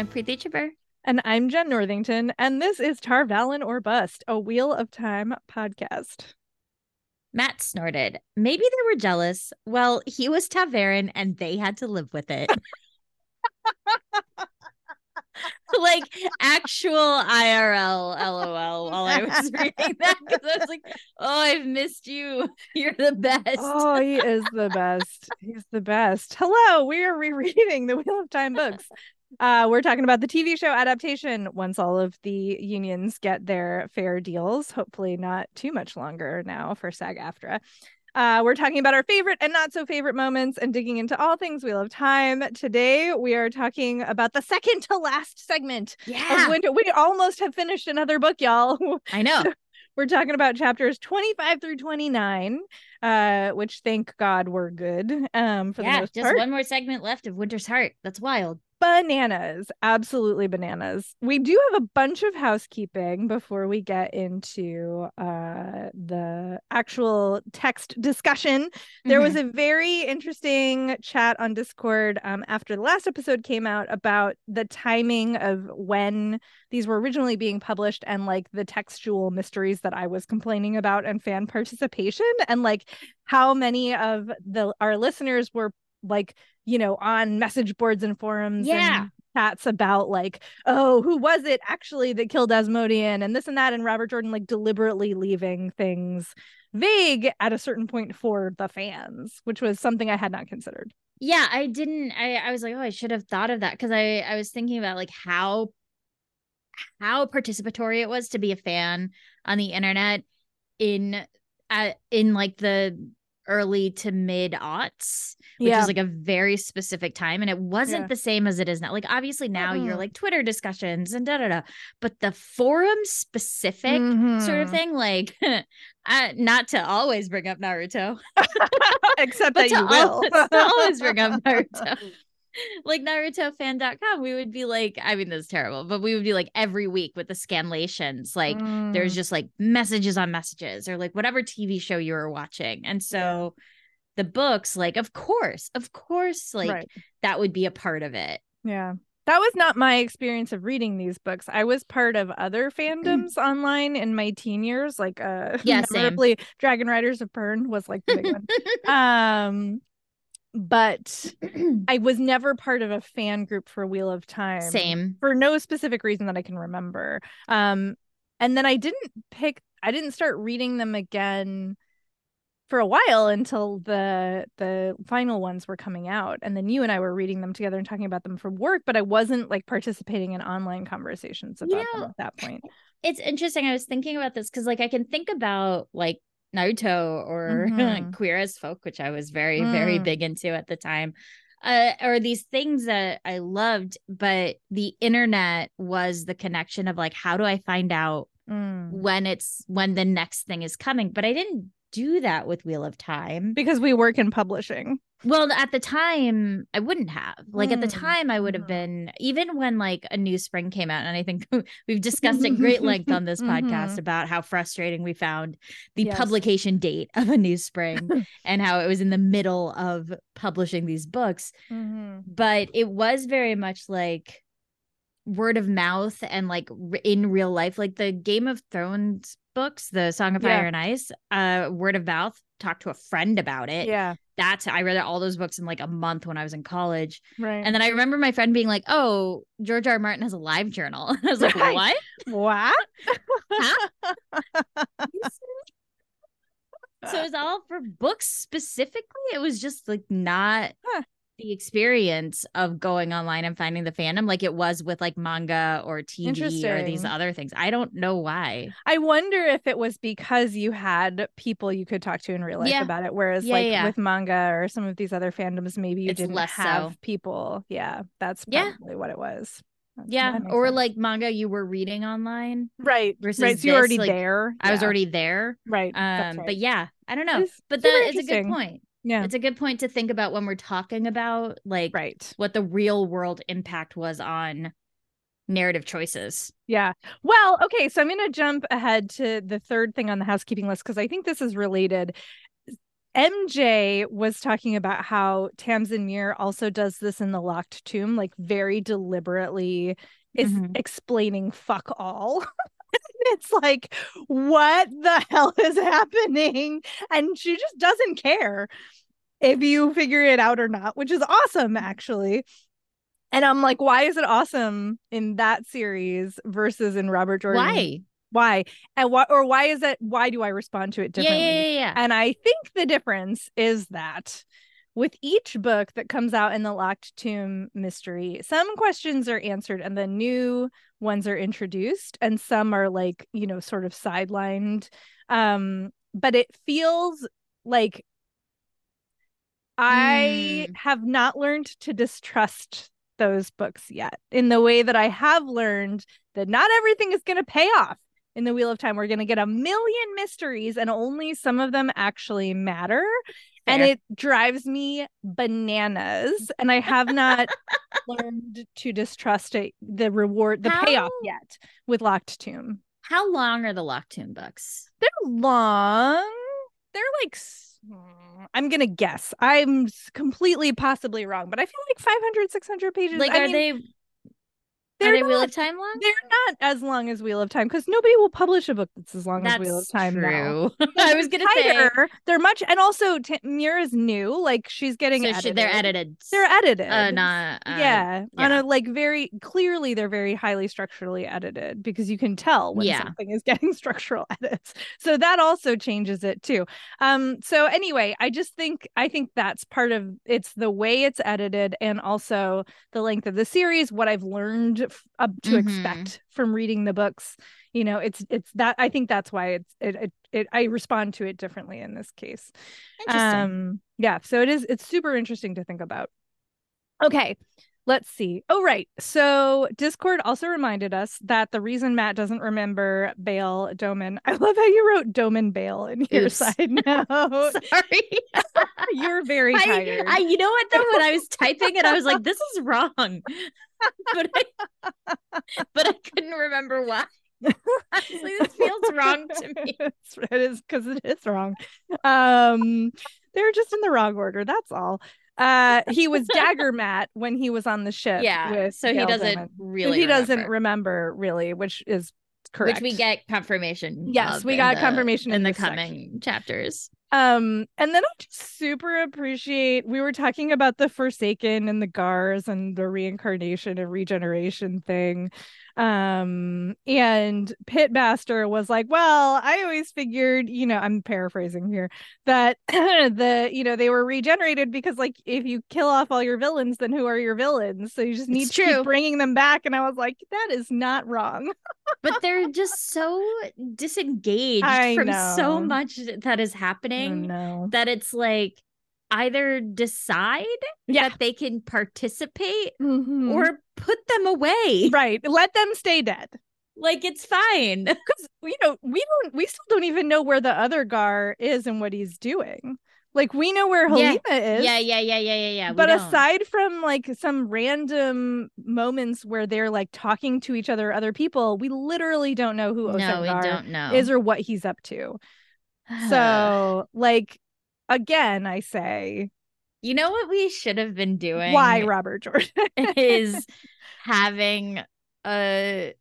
I'm Preeti Chhibber. And I'm Jenn Northington, and this is Tar Valon or Bust, a Wheel of Time podcast. Mat snorted. Maybe they were jealous. Well, he was ta'veren and they had to live with it. like actual IRL LOL while I was reading that because I was like, oh, I've missed you. You're the best. Oh, he is the best. He's the best. Hello, we are rereading the Wheel of Time books. Uh, we're talking about the TV show adaptation once all of the unions get their fair deals. Hopefully, not too much longer now for SAG AFTRA. Uh, we're talking about our favorite and not so favorite moments and digging into all things Wheel of Time. Today, we are talking about the second to last segment yeah. of winter. We almost have finished another book, y'all. I know. we're talking about chapters 25 through 29, uh, which thank God were good. Um, for yeah, the most just part. one more segment left of Winter's Heart. That's wild bananas. Absolutely bananas. We do have a bunch of housekeeping before we get into uh the actual text discussion. There mm-hmm. was a very interesting chat on discord um, after the last episode came out about the timing of when these were originally being published and like the textual mysteries that i was complaining about and fan participation and like how many of the our listeners were like you know on message boards and forums yeah. and chats about like oh who was it actually that killed asmodean and this and that and robert jordan like deliberately leaving things vague at a certain point for the fans which was something i had not considered. Yeah i didn't i, I was like oh i should have thought of that because i i was thinking about like how how participatory it was to be a fan on the internet in uh, in like the early to mid aughts, which yeah. was like a very specific time. And it wasn't yeah. the same as it is now. Like, obviously, now mm-hmm. you're like Twitter discussions and da da da. But the forum specific mm-hmm. sort of mm-hmm. thing, like, uh, not to always bring up Naruto, except that you will. always bring up Naruto. Like narutofan.com we would be like i mean this is terrible but we would be like every week with the scanlations like mm. there's just like messages on messages or like whatever tv show you were watching and so yeah. the books like of course of course like right. that would be a part of it yeah that was not my experience of reading these books. I was part of other fandoms online in my teen years, like uh yeah, memorably Dragon Riders of Pern was like the big one. Um but I was never part of a fan group for Wheel of Time. Same. For no specific reason that I can remember. Um and then I didn't pick I didn't start reading them again for a while until the the final ones were coming out and then you and I were reading them together and talking about them for work but I wasn't like participating in online conversations about you know, them at that point. It's interesting I was thinking about this cuz like I can think about like Naruto or mm-hmm. Queer as Folk, which I was very, mm. very big into at the time. Uh, or these things that I loved, but the internet was the connection of like, how do I find out mm. when it's when the next thing is coming? But I didn't do that with Wheel of Time because we work in publishing. Well, at the time, I wouldn't have. Like at the mm, time, I would have mm-hmm. been even when like a new spring came out, and I think we've discussed at great length on this mm-hmm. podcast about how frustrating we found the yes. publication date of a new spring and how it was in the middle of publishing these books. Mm-hmm. But it was very much like word of mouth and like in real life, like the Game of Thrones books, the Song of Fire yeah. and Ice, uh, word of mouth. Talk to a friend about it. Yeah that's I read all those books in like a month when I was in college. Right. And then I remember my friend being like, "Oh, George R. R. Martin has a live journal." I was like, right. "What? What?" so it's all for books specifically. It was just like not huh the experience of going online and finding the fandom like it was with like manga or TV or these other things. I don't know why. I wonder if it was because you had people you could talk to in real life yeah. about it. Whereas yeah, like yeah. with manga or some of these other fandoms, maybe you it's didn't have so. people. Yeah, that's probably what it was. yeah, or sense. like manga you were reading online, right? Versus right, so you're already like, there. I was already there, right? Um, right. but yeah, I don't know, it's but that is a good point. Yeah. It's a good point to think about when we're talking about like right. what the real world impact was on narrative choices. Yeah. Well, okay, so I'm going to jump ahead to the third thing on the housekeeping list because I think this is related. MJ was talking about how Tamsin Muir also does this in the locked tomb, like very deliberately is Mhm. explaining fuck all. it's like, what the hell is happening? And she just doesn't care if you figure it out or not, which is awesome, mm-hmm. actually. And I'm like, why is it awesome in that series versus in Robert Jordan? Why? Why? And what or why is it why do I respond to it Yeah, differently? yeah, yeah, yeah. And I think the difference is that with each book that comes out in the Locked Tomb mystery, some questions are answered and the new ones are introduced, and some are like, you know, sort of sidelined. Um, but it feels like I Mm. have not learned to distrust those books yet in the way that I have learned that not everything is going to pay off in the Wheel of Time. We're going to get a million mysteries and only some of them actually matter. And it drives me bananas. And I have not learned to distrust it, the reward, the payoff yet with Locked Tomb. How long are the Locked Tomb books? They're long. They're like, hmm, I'm going to guess. I'm completely possibly wrong, but I feel like 500, 600 pages. Like, I are mean, they are they're they Wheel not- of Time long? They're not as long as Wheel of Time because nobody will publish a book that's as long as Wheel of Time now. true. I was gonna say They're much, and also T- Muir is new. Like she's getting so edited. should, they're edited. They're edited. Uh, not uh, yeah, on a like very clearly they're very highly structurally edited because you can tell when Yeah. something is getting structural edits. So that also changes it too. Um so anyway, I just think I think that's part of it's the way it's edited and also the length of the series, what I've learned up to Mhm. expect from reading the books. You know, it's it's that I think that's why it's it, it, it I respond to it differently in this case. Um, yeah, so it is it's super interesting to think about. Okay, let's see. Oh, right. So Discord also reminded us that the reason Mat doesn't remember Bayle Domon. I love how you wrote Domon Bayle in your Oops. side note. Sorry. You're very I, tired. I, you know what though? When I was typing it, I was like, "This is wrong," but I, but I couldn't remember why. Honestly, this feels wrong to me. It's- it is because it is wrong. Um, they're just in the wrong order. That's all. Uh, he was Dagger Mat when he was on the ship. Yeah, so he Gail doesn't Domon. really. he doesn't remember, remember really, which is correct. which we get confirmation. Yes, we got the- confirmation in, in the section. coming chapters. Um, and then I just super appreciate we were talking about the Forsaken and the Gars and the reincarnation and regeneration thing. Um, and Pitmaster was like, Well, I always figured, you know, I'm paraphrasing here, that the you know they were regenerated because like if you kill off all your villains, then who are your villains? So you just need It's to true. keep bringing them back. And I was like, that is not wrong. But they're just so disengaged I from so much that is Oh, happening that it's like either decide Yeah. that they can participate Mhm. or put them away. right. Let them stay dead. Like it's fine. because you know we don't we still don't even know where the other gar is and what he's doing like we know where Yeah. Is Yeah, yeah, yeah, yeah, yeah, yeah. but don't. aside from like some random moments where they're like talking to each other other people we literally don't know who no, don't know. is or what he's up to so like again i say you know what we should have been doing? why robert jordan is having a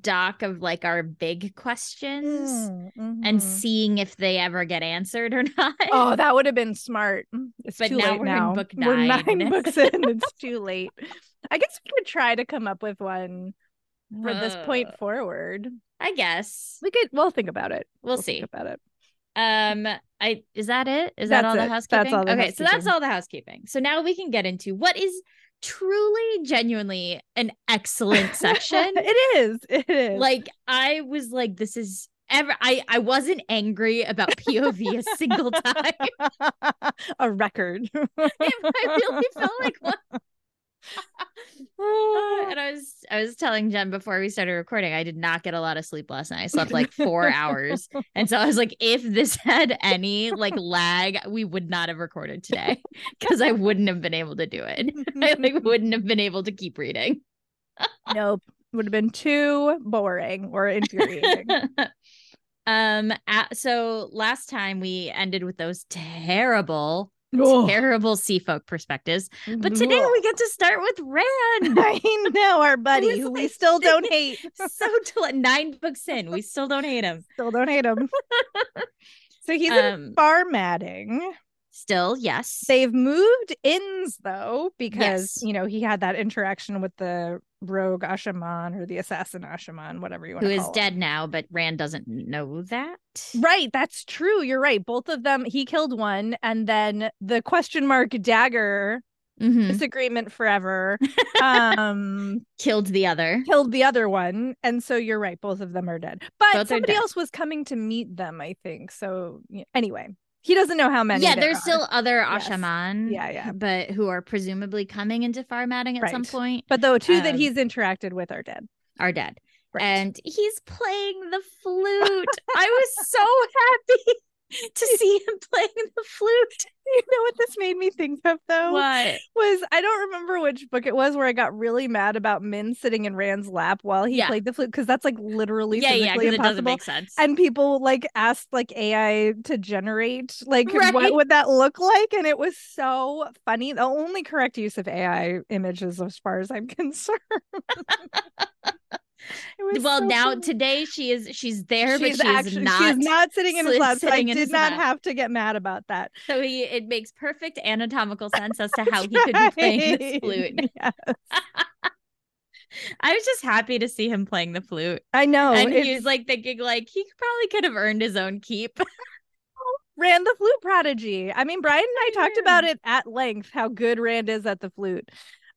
doc of like our big questions and Mhm. seeing if they ever get answered or not. Oh, that would have been smart. It's But too now late we're in now. book We're nine. books in. It's too late. I guess we could try to come up with one for this point Uh, forward. I guess We could. We'll think about it. we'll think see. about it. Um, I is that it? Is that That's all the housekeeping? That's all the okay, so that's all the housekeeping. So now we can get into what is truly, genuinely an excellent section. it is. It is. like I was like, this is ever. I I wasn't angry about POV a single time. a record. I really felt like one. Uh, and I was I was telling Jenn before we started recording, I did not get a lot of sleep last night. I slept like four hours. And so I was like, if this had any like lag, we would not have recorded today because I wouldn't have been able to do it. I like wouldn't have been able to keep reading. nope. Would have been too boring or infuriating. Um. At, so last time we ended with those terrible, Ugh. terrible sea folk perspectives, but today we get to start with Rand. I know our buddy who we still don't hate. so del- nine books in, we still don't hate him. Still don't hate him. so he's in Um, Far Madding. still, yes. They've moved inns though, because Yes. you know he had that interaction with the rogue Asha'man or the assassin Asha'man, whatever you want who to call him. dead now, but Rand doesn't know that. Right, that's true. You're right. Both of them, he killed one, and then the question mark dagger Mhm. disagreement forever um Killed the other. killed the other one and so you're right both of them are dead but Both somebody dead. else was coming to meet them i think so anyway he doesn't know how many Yeah, there there's are. still other Yes. Asha'man. Yeah, yeah. But who are presumably coming into Far Madding at some point but the two that um, he's interacted with are dead are dead. Right. And he's playing the flute. I was so happy to see him playing the flute. you know what this made me think of though What? was i don't remember which book it was where i got really mad about min sitting in rand's lap while he Yeah. played the flute because that's like literally Yeah, yeah, physically because it doesn't impossible make sense. and people like asked like AI to generate like Right. what would that look like and it was so funny the only correct use of AI images as far as I'm concerned well, so now funny. today she is she's there, she's but she actually not. she's not sitting in his sli- lap so I did not have to get mad about that So he it makes perfect anatomical sense as to how he could be playing this Right. flute. Yeah. I was just happy to see him playing the flute. I know and he Oh, was like thinking like he probably could have earned his own keep. Rand the flute prodigy. I mean, Brian and I talked Yeah. about it at length how good Rand is at the flute.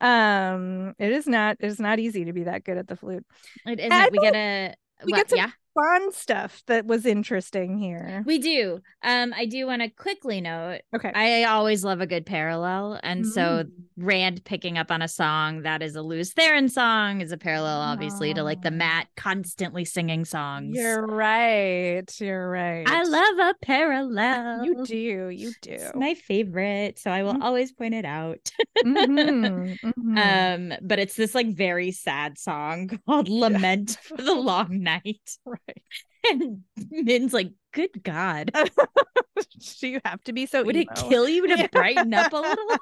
Um, it is not it is not easy to be that good at the flute. It isn't. We get a we well, get some- yeah, Fun stuff that was interesting here. we do. Um, I do want to quickly note. Okay. I always love a good parallel, and so Mm. Rand picking up on a song that is a Lews Therin song is a parallel, obviously, to like the Oh. Mat constantly singing songs. You're right. You're right. I love a parallel. you do. You do. It's my favorite, so I will Mm. always point it out. Mhm, mhm. um, but it's this like very sad song called "Lament for the Long Night," right. and Min's like, "Good God, do you have to be so would it kill you to Yeah. brighten up a little?"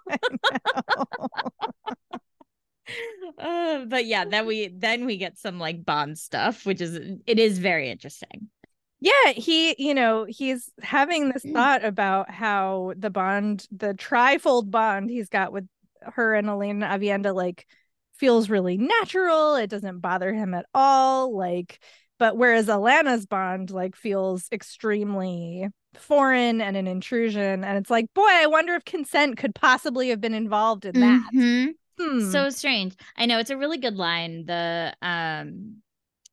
Uh, but yeah, then we then we get some like Bond stuff, which is it is very interesting. yeah he you know he's having this Mm. thought about how the bond the trifold bond he's got with her and elayne aviendha like feels really natural it doesn't bother him at all like but whereas alanna's bond like feels extremely foreign and an intrusion and it's like boy i wonder if consent could possibly have been involved in that Mhm. Hmm. So strange. I know it's a really good line. The um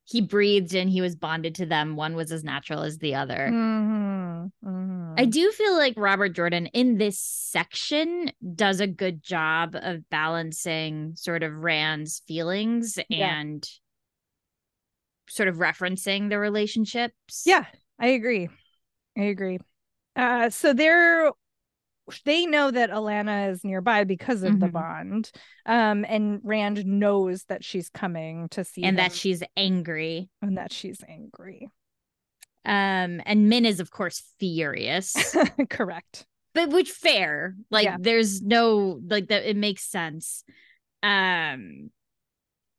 he breathed and he was bonded to them. One was as natural as the other. Mhm, mhm. I do feel like Robert Jordan in this section does a good job of balancing sort of Rand's feelings Yeah. and sort of referencing the relationships. Yeah, I agree. I agree. Uh, so they're they know that Alanna is nearby because of the Mhm. bond. Um, and Rand knows that she's coming to see And that she's angry. and that she's angry. Um, and Min is, of course, furious. Correct. but which fair like Yeah. there's no like that it makes sense um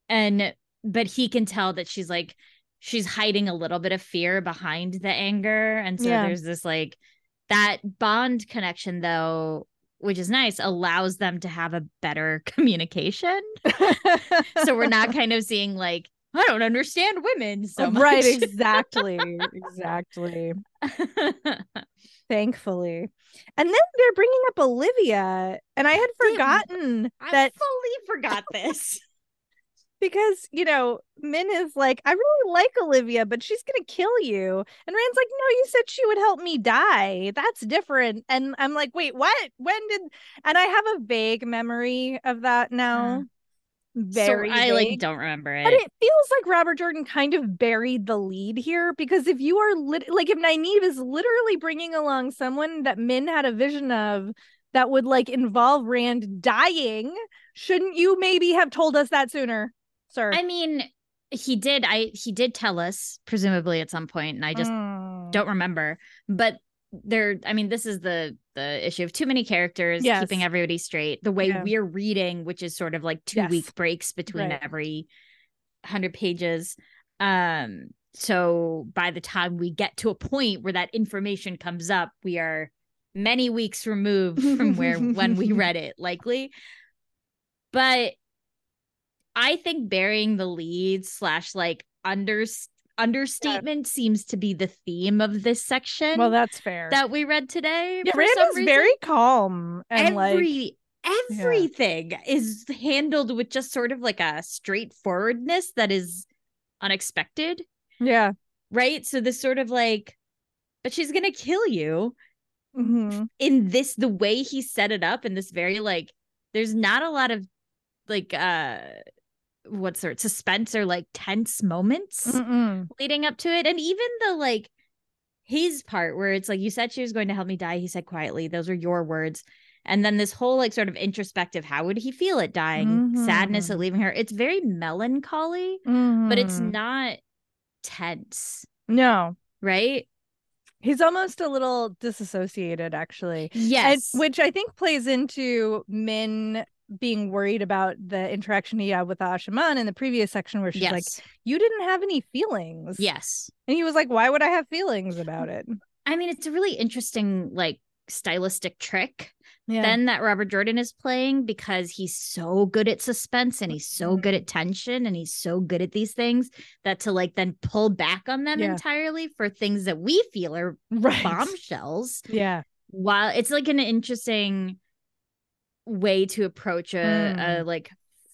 and but he can tell that she's like she's hiding a little bit of fear behind the anger and so Yeah. there's this like that bond connection though which is nice allows them to have a better communication so we're not kind of seeing like i don't understand women so much. right, exactly. exactly. Thankfully. And then they're bringing up Alivia, and I had Damn. forgotten i that fully forgot this because you know Min is like, I really like Olivia, but she's gonna kill you. And Rand's like, No, you said she would help me die. That's different. And I'm like, Wait, what? When did? And I have a vague memory of that now. Very. so i like don't remember it But it feels like Robert Jordan kind of buried the lead here because if you are lit- like if Nynaeve is literally bringing along someone that Min had a vision of that would like involve Rand dying, shouldn't you maybe have told us that sooner, I mean, he did. I he did tell us, presumably at some point, and I just Mm. don't remember. But there, I mean, this is the the issue of too many characters, Yes. keeping everybody straight. The way Yeah. we're reading, which is sort of like two Yes. week breaks between Right. every hundred pages. Um, so by the time we get to a point where that information comes up, we are many weeks removed from where when we read it, likely. But I think burying the lead slash like under understatement seems to be the theme of this section Well, that's fair. that we read today. yeah, Rand is very calm and like every everything is handled with just sort of like a straightforwardness that is unexpected, yeah. right? So this sort of like, but she's gonna kill you Mhm. in this the way he set it up in this very like there's not a lot of like uh what sort suspense or like tense moments Mm-mm. leading up to it and even the like his part where it's like you said she was going to help me die he said quietly those are your words and then this whole like sort of introspective how would he feel at dying sadness at Mhm. leaving her it's very melancholy but it's Mhm. not tense no. right He's almost a little disassociated, actually. And- yes which I think plays into Min being worried about the interaction he had with Asha'man in the previous section where she's yes like, You didn't have any feelings. yes And he was like, Why would I have feelings about it? I mean, it's a really interesting, like, stylistic trick Yeah. then that Robert Jordan is playing because he's so good at suspense and he's so Mm-hmm. good at tension and he's so good at these things that to like then pull back on them Yeah. entirely for things that we feel are right. bombshells. Yeah. While it's like an interesting way to approach a, a Mm. like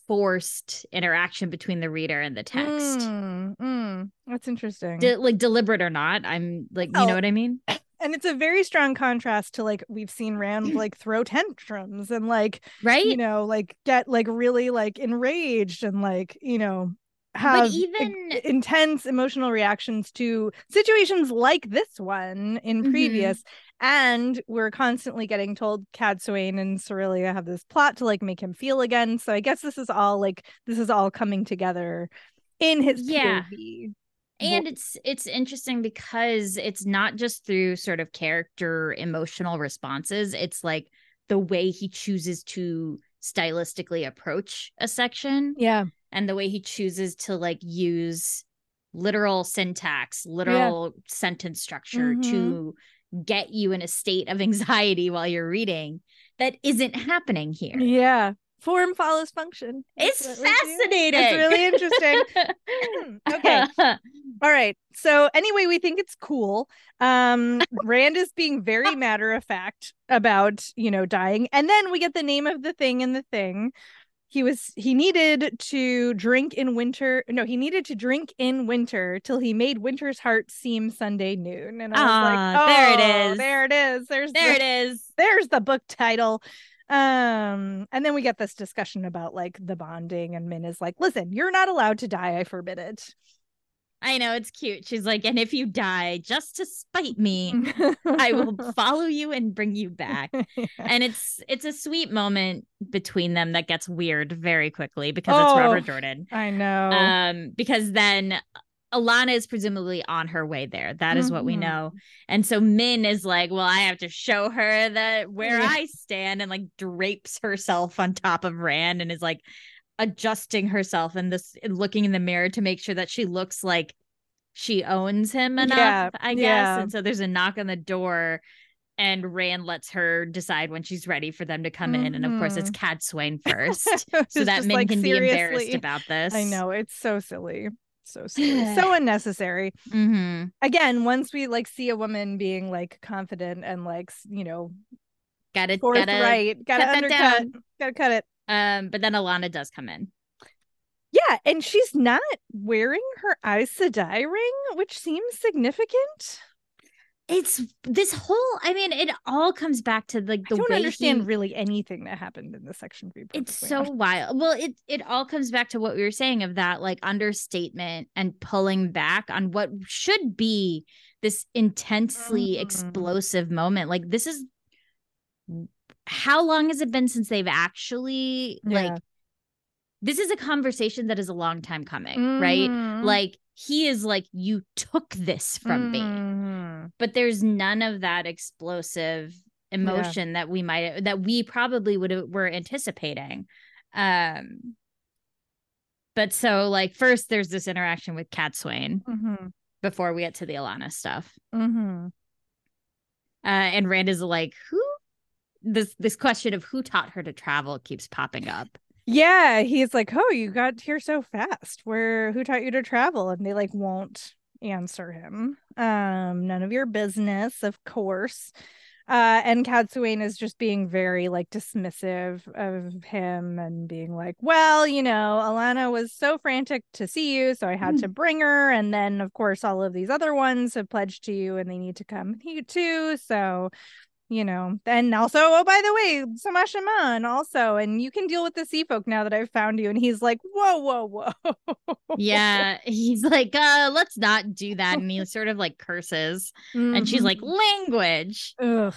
forced interaction between the reader and the text. Mm, mm. That's interesting. De- like deliberate or not, I'm like, you Oh. know what I mean? and it's a very strong contrast to like we've seen Rand like throw tantrums and like Right? you know like get like really like enraged and like you know have but even intense emotional reactions to situations like this one in Mhm. previous and we're constantly getting told Cadsuane and Cerelia have this plot to like make him feel again so i guess this is all like this is all coming together in his Yeah. POV. and it's it's interesting because it's not just through sort of character emotional responses it's like the way he chooses to stylistically approach a section yeah and the way he chooses to like use literal syntax literal sentence structure Mhm. to get you in a state of anxiety while you're reading that isn't happening here yeah form follows function That's it's what we do. fascinating it's really interesting okay All right. So anyway, we think it's cool. Um Rand is being very matter of fact about, you know, dying. And then we get the name of the thing in the thing. He was he needed to drink in winter. No, he needed to drink in winter till he made winter's heart seem Sunday noon. And I was like, there it "Oh. There it is. There's there the, it is there's the book title. Um, and then we get this discussion about like the bonding, and Min is like, listen, you're not allowed to die. I forbid it. I know it's cute. She's like, and if you die just to spite me, I will follow you and bring you back. And it's it's a sweet moment between them that gets weird very quickly because it's Oh. Robert Jordan. I know. Um, because then Alanna is presumably on her way there. That is what we Mhm. know. And so Min is like, well, I have to show her that where Yeah. I stand and like drapes herself on top of Rand and is like adjusting herself and this and looking in the mirror to make sure that she looks like she owns him enough, Yeah, I guess. yeah. And so there's a knock on the door and Rand lets her decide when she's ready for them to come in. And of course it's Cadsuane first. So that Min like, can be embarrassed about this. I know it's so silly. So silly. so unnecessary. hmm Again, once we like see a woman being like confident and like you know Gotta, gotta, forthright, gotta undercut, gotta cut it. Um, but then Alanna does come in. Yeah, and she's not wearing her Aes Sedai ring, which seems significant. It's this whole, I mean, it all comes back to like the I don't understand he- really anything that happened in the section. three. it's so honest. wild. Well, it it all comes back to what we were saying of that like understatement and pulling back on what should be this intensely Mhm. explosive moment. Like this is how long has it been since they've actually Yeah. like this is a conversation that is a long time coming, right? Mhm. Like he is like you took this from me Mhm. but there's none of that explosive emotion that we might that we probably would have were anticipating um but so like first there's this interaction with cadsuane Mhm. before we get to the alanna stuff Mhm. uh and rand is like who this this question of who taught her to travel keeps popping up Yeah, he's like, "Oh, you got here so fast. Where who taught you to travel?" And they like won't answer him. Um, none of your business, of course. Uh, and Cadsuane is just being very like dismissive of him and being like, "Well, you know, Alanna was so frantic to see you, so I had to bring her. And then, of course, all of these other ones have pledged to you, and they need to come here too. So." You know, and also, oh, by the way, Samashaman also, and you can deal with the sea folk now that I've found you. And he's like, whoa, whoa, whoa. yeah he's like uh let's not do that and he sort of like curses and she's like language Ugh.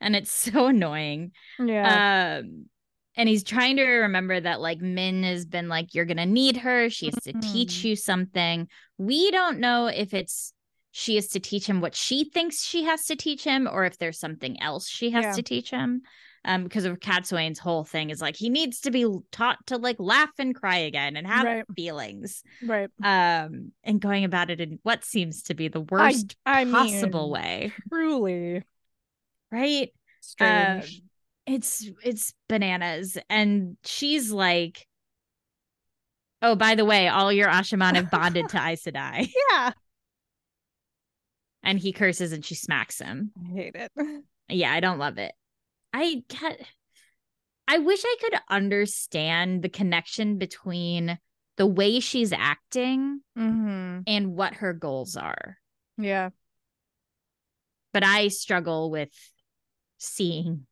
and it's so annoying Yeah. um and he's trying to remember that like min has been like you're gonna need her she has to teach Mhm. you something we don't know if it's she is to teach him what she thinks she has to teach him or if there's something else she has Yeah. to teach him um because of Cat whole thing is like he needs to be taught to like laugh and cry again and have Right. feelings right. um and going about it in what seems to be the worst I possible mean, way Truly right strange. Um, it's it's bananas and she's like oh by the way all your asha'man have bonded to Aes Sedai yeah. And he curses and she smacks him I hate it. yeah i don't love it i get i wish i could understand the connection between the way she's acting hmm and what her goals are Yeah. but i struggle with seeing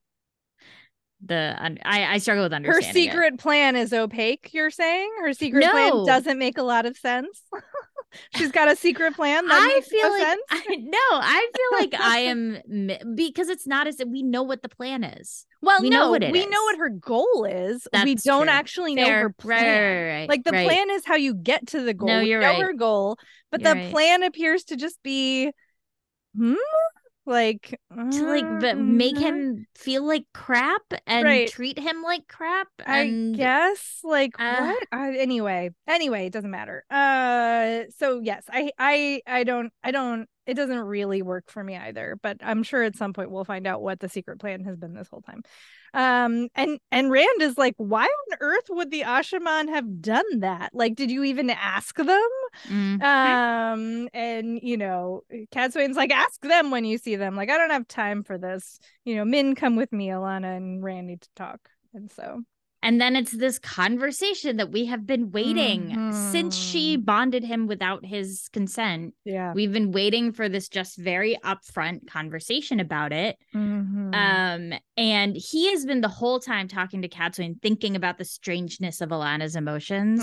the I, I struggle with Her understanding it. secret plan is opaque, you're saying? Her secret No. plan doesn't make a lot of sense. She's got a secret plan that I feel no like sense. I, no, I feel like I am because it's not as if we know what the plan is. Well, We no, know what we know what her goal is. we don't true. actually know her plan. right, right, Like the right. plan is how you get to the goal. No, We you're know right. her goal, but You're the right. plan appears to just be, hmm, like to like but make mhm. him feel like crap and Right. treat him like crap. I guess like uh, what? Uh, anyway, anyway, it doesn't matter. Uh, so yes, I, I, I don't, I don't. It doesn't really work for me either. But I'm sure at some point we'll find out what the secret plan has been this whole time. Um, and and Rand is like, why on earth would the Asha'man have done that? Like, did you even ask them? mm, Um, and you know, Cadsuane's like, ask them when you see them. Like, I don't have time for this. You know, Min, come with me. Alanna and Rand need to talk. And so, and then it's this conversation that we have been waiting since she Mhm. bonded him without his consent. yeah. We've been waiting for this just very upfront conversation about it. Mhm. Um, and he has been the whole time talking to Cadsuane, thinking about the strangeness of Alanna's emotions,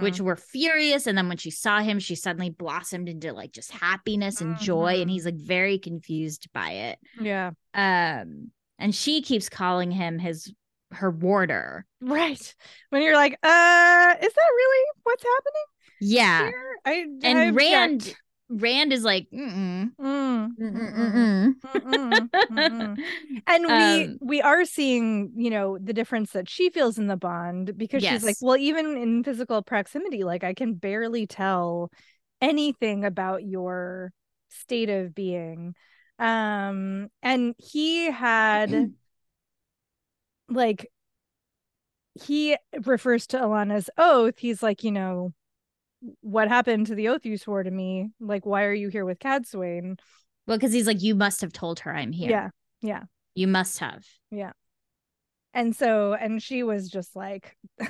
which Mhm. were furious. And then when she saw him, she suddenly blossomed into like just happiness and joy. And he's like very confused by it. yeah. Um, and she keeps calling him his her warder. Right. When you're like, uh, is that really what's happening Yeah. here? I And Rand object. Rand is like, mm-mm, Mm, mm-mm, mm-mm, mm-mm. and we Um, we are seeing you know the difference that she feels in the bond because she's like well even in physical proximity like i can barely tell anything about your state of being um and he had like he refers to alanna's oath. He's like you know what happened to the oath you swore to me? Like why are you here with cadsuane? Well, because he's like, you must have told her I'm here. yeah yeah. You must have. And so and she was just like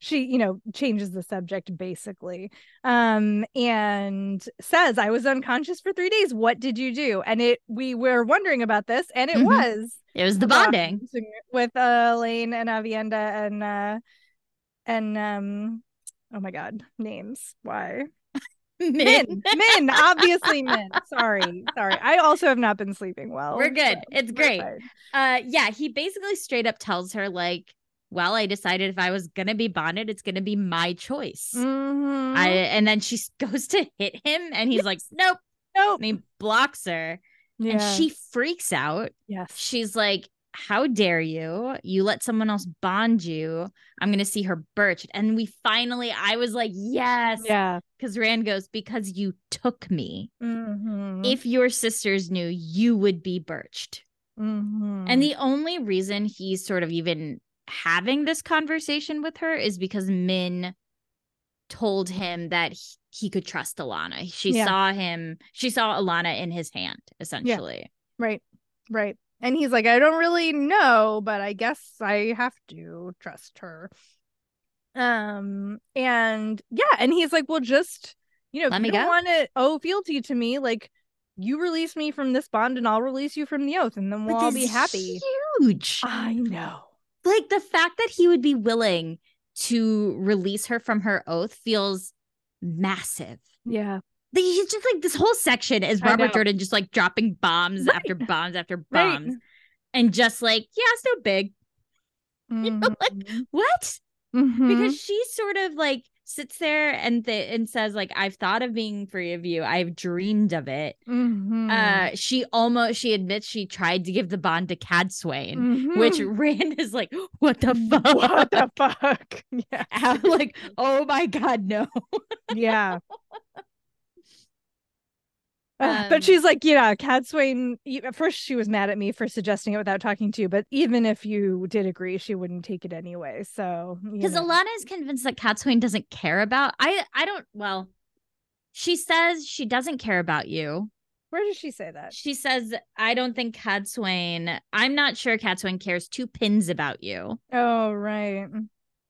she you know changes the subject basically um and says i was unconscious for three days what did you do and it we were wondering about this and it Mhm. was It was the bonding. with uh lane and aviendha and uh and um oh my god names why min min obviously min sorry sorry i also have not been sleeping well We're good. so It's great. Uh yeah, he basically straight up tells her like well, I decided if I was gonna be bonded, it's gonna be my choice. Mhm. I and then she goes to hit him, and he's like, "Nope, nope. and he blocks her, Yeah. and she freaks out. yes. She's like, "How dare you? You let someone else bond you? I'm gonna see her birched." And we finally, I was like, "Yes," yeah. because Rand goes, "Because you took me. Mhm. If your sisters knew, you would be birched." Mhm. And the only reason he's sort of even having this conversation with her is because Min told him that he, he could trust Alanna. She Yeah. saw him, she saw Alanna in his hand, essentially. Right. Right. And he's like, I don't really know, but I guess I have to trust her. Um, and yeah, and he's like, Well, just you know, if Let you don't want to owe fealty to me, like you release me from this bond and I'll release you from the oath, and then we'll all be happy. Huge. I know. like the fact that he would be willing to release her from her oath feels massive. Yeah. He's just like this whole section is Robert. Jordan just like dropping bombs Right. after bombs after Right. bombs and just like, yeah, it's no big. know, like, Mhm. What? Mhm. Because she sort of like sits there and th- and says like, I've thought of being free of you. I've dreamed of it. Mhm. Uh, she almost she admits she tried to give the bond to Cadsuane, which. Rand is like, what the fuck? what the fuck? Yeah. I'm like, oh my god, no. yeah. Uh, Um, but she's like, yeah, Cadsuane. At first, she was mad at me for suggesting it without talking to you. But even if you did agree, she wouldn't take it anyway. So, Because. Alanna is convinced that Cadsuane doesn't care about. I I don't. Well, she says she doesn't care about you. where does she say that? She says, I don't think Cadsuane. I'm not sure Cadsuane cares two pins about you. Oh, right.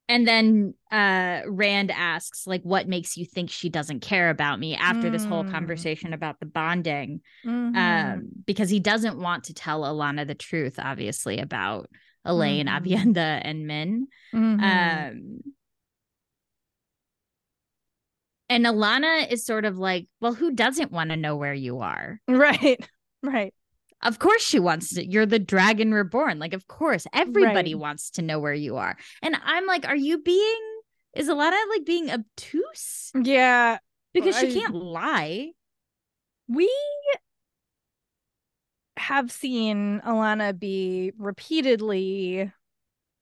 And then uh Rand asks, like, what makes you think she doesn't care about me after this whole Mm. conversation about the bonding? Mhm. Um, because he doesn't want to tell Alanna the truth, obviously, about Elayne, Mhm. Aviendha, and Min. Mhm. Um and Alanna is sort of like, well, who doesn't want to know where you are? right. Right. Of course she wants to. You're the dragon reborn. Like, of course, everybody Right. wants to know where you are. And I'm like, are you being is Alanna like being obtuse? Yeah. Because she can't lie. We have seen Alanna be repeatedly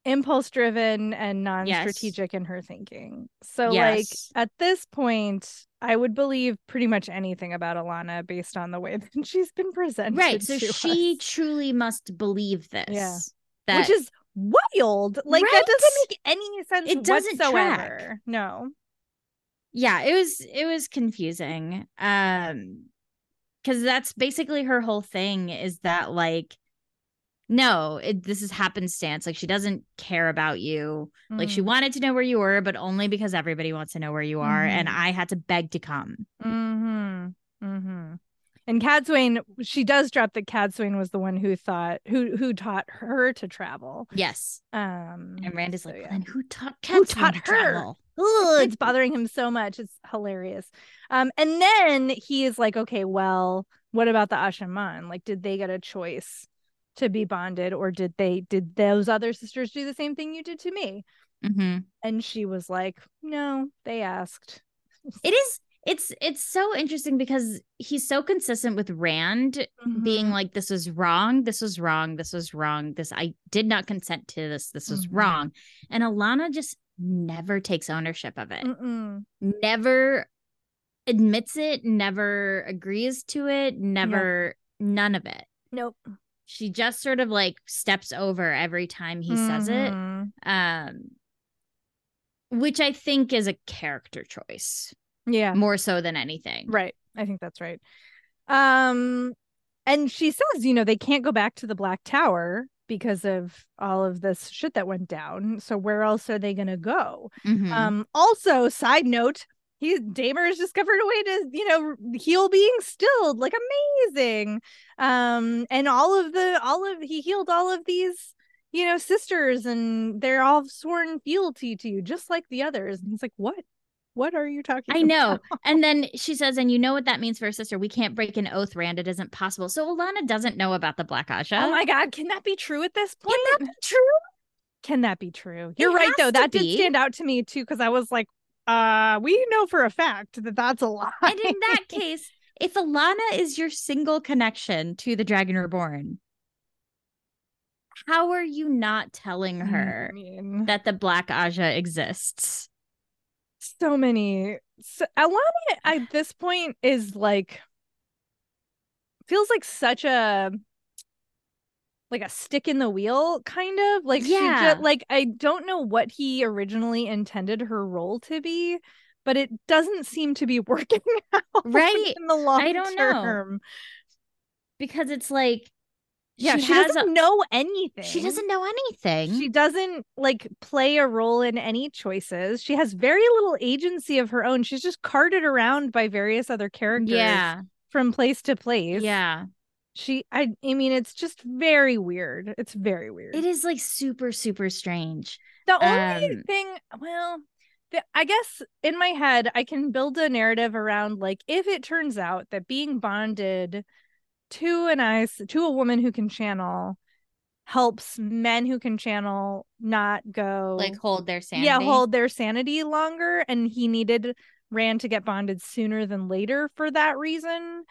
impulse driven and non strategic in her thinking. So, like, at this point, I would believe pretty much anything about Alanna based on the way that she's been presented. Right. So she us, truly must believe this. Yeah. That which is wild. Like, that doesn't make any sense It doesn't whatsoever. track. No. yeah it was it was confusing um because that's basically her whole thing is that like no it, this is happenstance like she doesn't care about you like she Mm. wanted to know where you were but only because everybody wants to know where you are and Mhm. i had to beg to come Mm-hmm. Mm-hmm. And cadsuane she does drop that cadsuane was the one who thought who who taught her to travel. yes Um and rand is so like yeah. then who taught cadsuane Who taught to her? travel? Ugh, it's bothering him so much. It's hilarious. Um, and then he is like, okay, well, what about the Asha'man? Like, did they get a choice to be bonded, or did they did those other sisters do the same thing you did to me? hmm And she was like, no, they asked. it is it's it's so interesting because he's so consistent with rand being Mhm. like this was wrong this was wrong this was wrong this i did not consent to this this was Mhm. wrong and alanna just never takes ownership of it Mm-mm. never admits it never agrees to it never none of it Nope. She just sort of like steps over every time he says it Mhm. um which i think is a character choice Yeah. more so than anything Right. I think that's right. Um and she says, you know, they can't go back to the Black Tower because of all of this shit that went down. So where else are they going to go? Mhm. Um also, side note, he Damer has discovered a way to, you know, heal being stilled. Like amazing. Um and all of the all of he healed all of these you know, sisters, and they're all sworn fealty to you, just like the others. And he's like, What? What are you talking I know. about? And then she says, and you know what that means for a sister. We can't break an oath, Rand. It isn't possible. So Alanna doesn't know about the Black Ajah. Oh my god, can that be true at this point? Can that be true? can that be true? You're right though. That did be. stand out to me too because I was like, uh, we know for a fact that that's a lie. And in that case, if Alanna is your single connection to the Dragon Reborn, how are you not telling her I mean, that the Black Ajah exists? so many. So, Alanna at this point is like feels like such a like a stick in the wheel kind of like she Yeah. just like I don't know what he originally intended her role to be but it doesn't seem to be working out Right. in the long I don't know. term. Because it's like, Yeah, she, she, doesn't a, know anything. she doesn't know anything. She doesn't like play a role in any choices. She has very little agency of her own. She's just carted around by various other characters yeah, from place to place. yeah. She I I mean it's just very weird. It's very weird. It is like super, super strange. The only um, thing, well, the, I guess in my head I can build a narrative around like if it turns out that being bonded to an ice to a woman who can channel helps men who can channel not go Like hold their sanity. yeah hold their sanity longer and he needed Rand to get bonded sooner than later for that reason.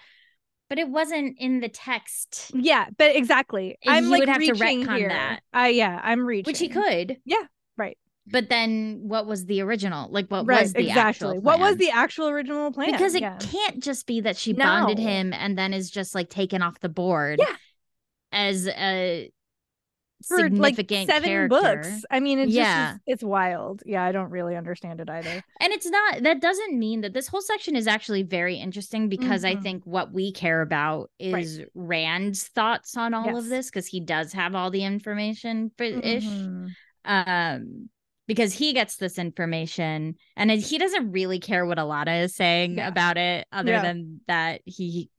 But it wasn't in the text, Yeah, but exactly. And I'm he like would have to retcon here. that. I yeah, I'm reaching. which he could. Yeah, right. But then what was the original? Like what right, was the exactly. actual What was the actual original plan? because it yeah. can't just be that she bonded him and then is just like taken off the board Yeah. as a for like seven character. books. I mean, it's Yeah. just it's wild. Yeah, I don't really understand it either. And it's not that doesn't mean that this whole section is actually very interesting because I Mhm. think what we care about Right. is Rand's thoughts on all of this because he does have all the information for ish. Mhm. Um because he gets this information and he doesn't really care what Alanna is saying Yeah. about it other Yeah. than that he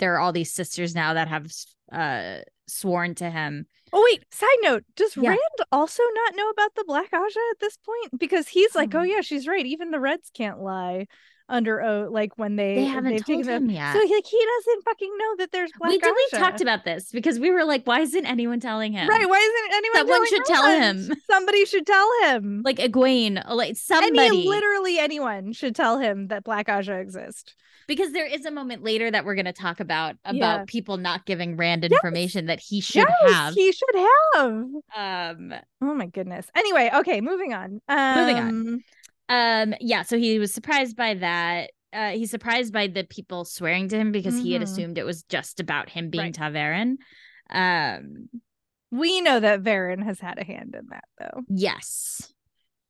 there are all these sisters now that have uh sworn to him. Oh wait, side note, does Yeah. Rand also not know about the Black Ajah at this point? Because he's like, oh Um, yeah, she's right. Even the Reds can't lie under oath, like when they They haven't they've told him yet. So he, like he doesn't fucking know that there's Black we did we talked about this because we were like, why isn't anyone telling him? Right? Why isn't anyone? Someone should tell Rand? him. Somebody should tell him. Like Egwene, like Any somebody. literally anyone should tell him that Black Ajah exists. because there is a moment later that we're going to talk about about Yeah. people not giving Rand Yes. information that he should yes, have. he should have. Um, Oh my goodness. Anyway, okay, moving on. Um, Moving on. Um, yeah. So he was surprised by that. Uh, he's surprised by the people swearing to him because he had Mhm. assumed it was just about him being Right. ta'veren. Um, We know that Verin has had a hand in that, though, yes,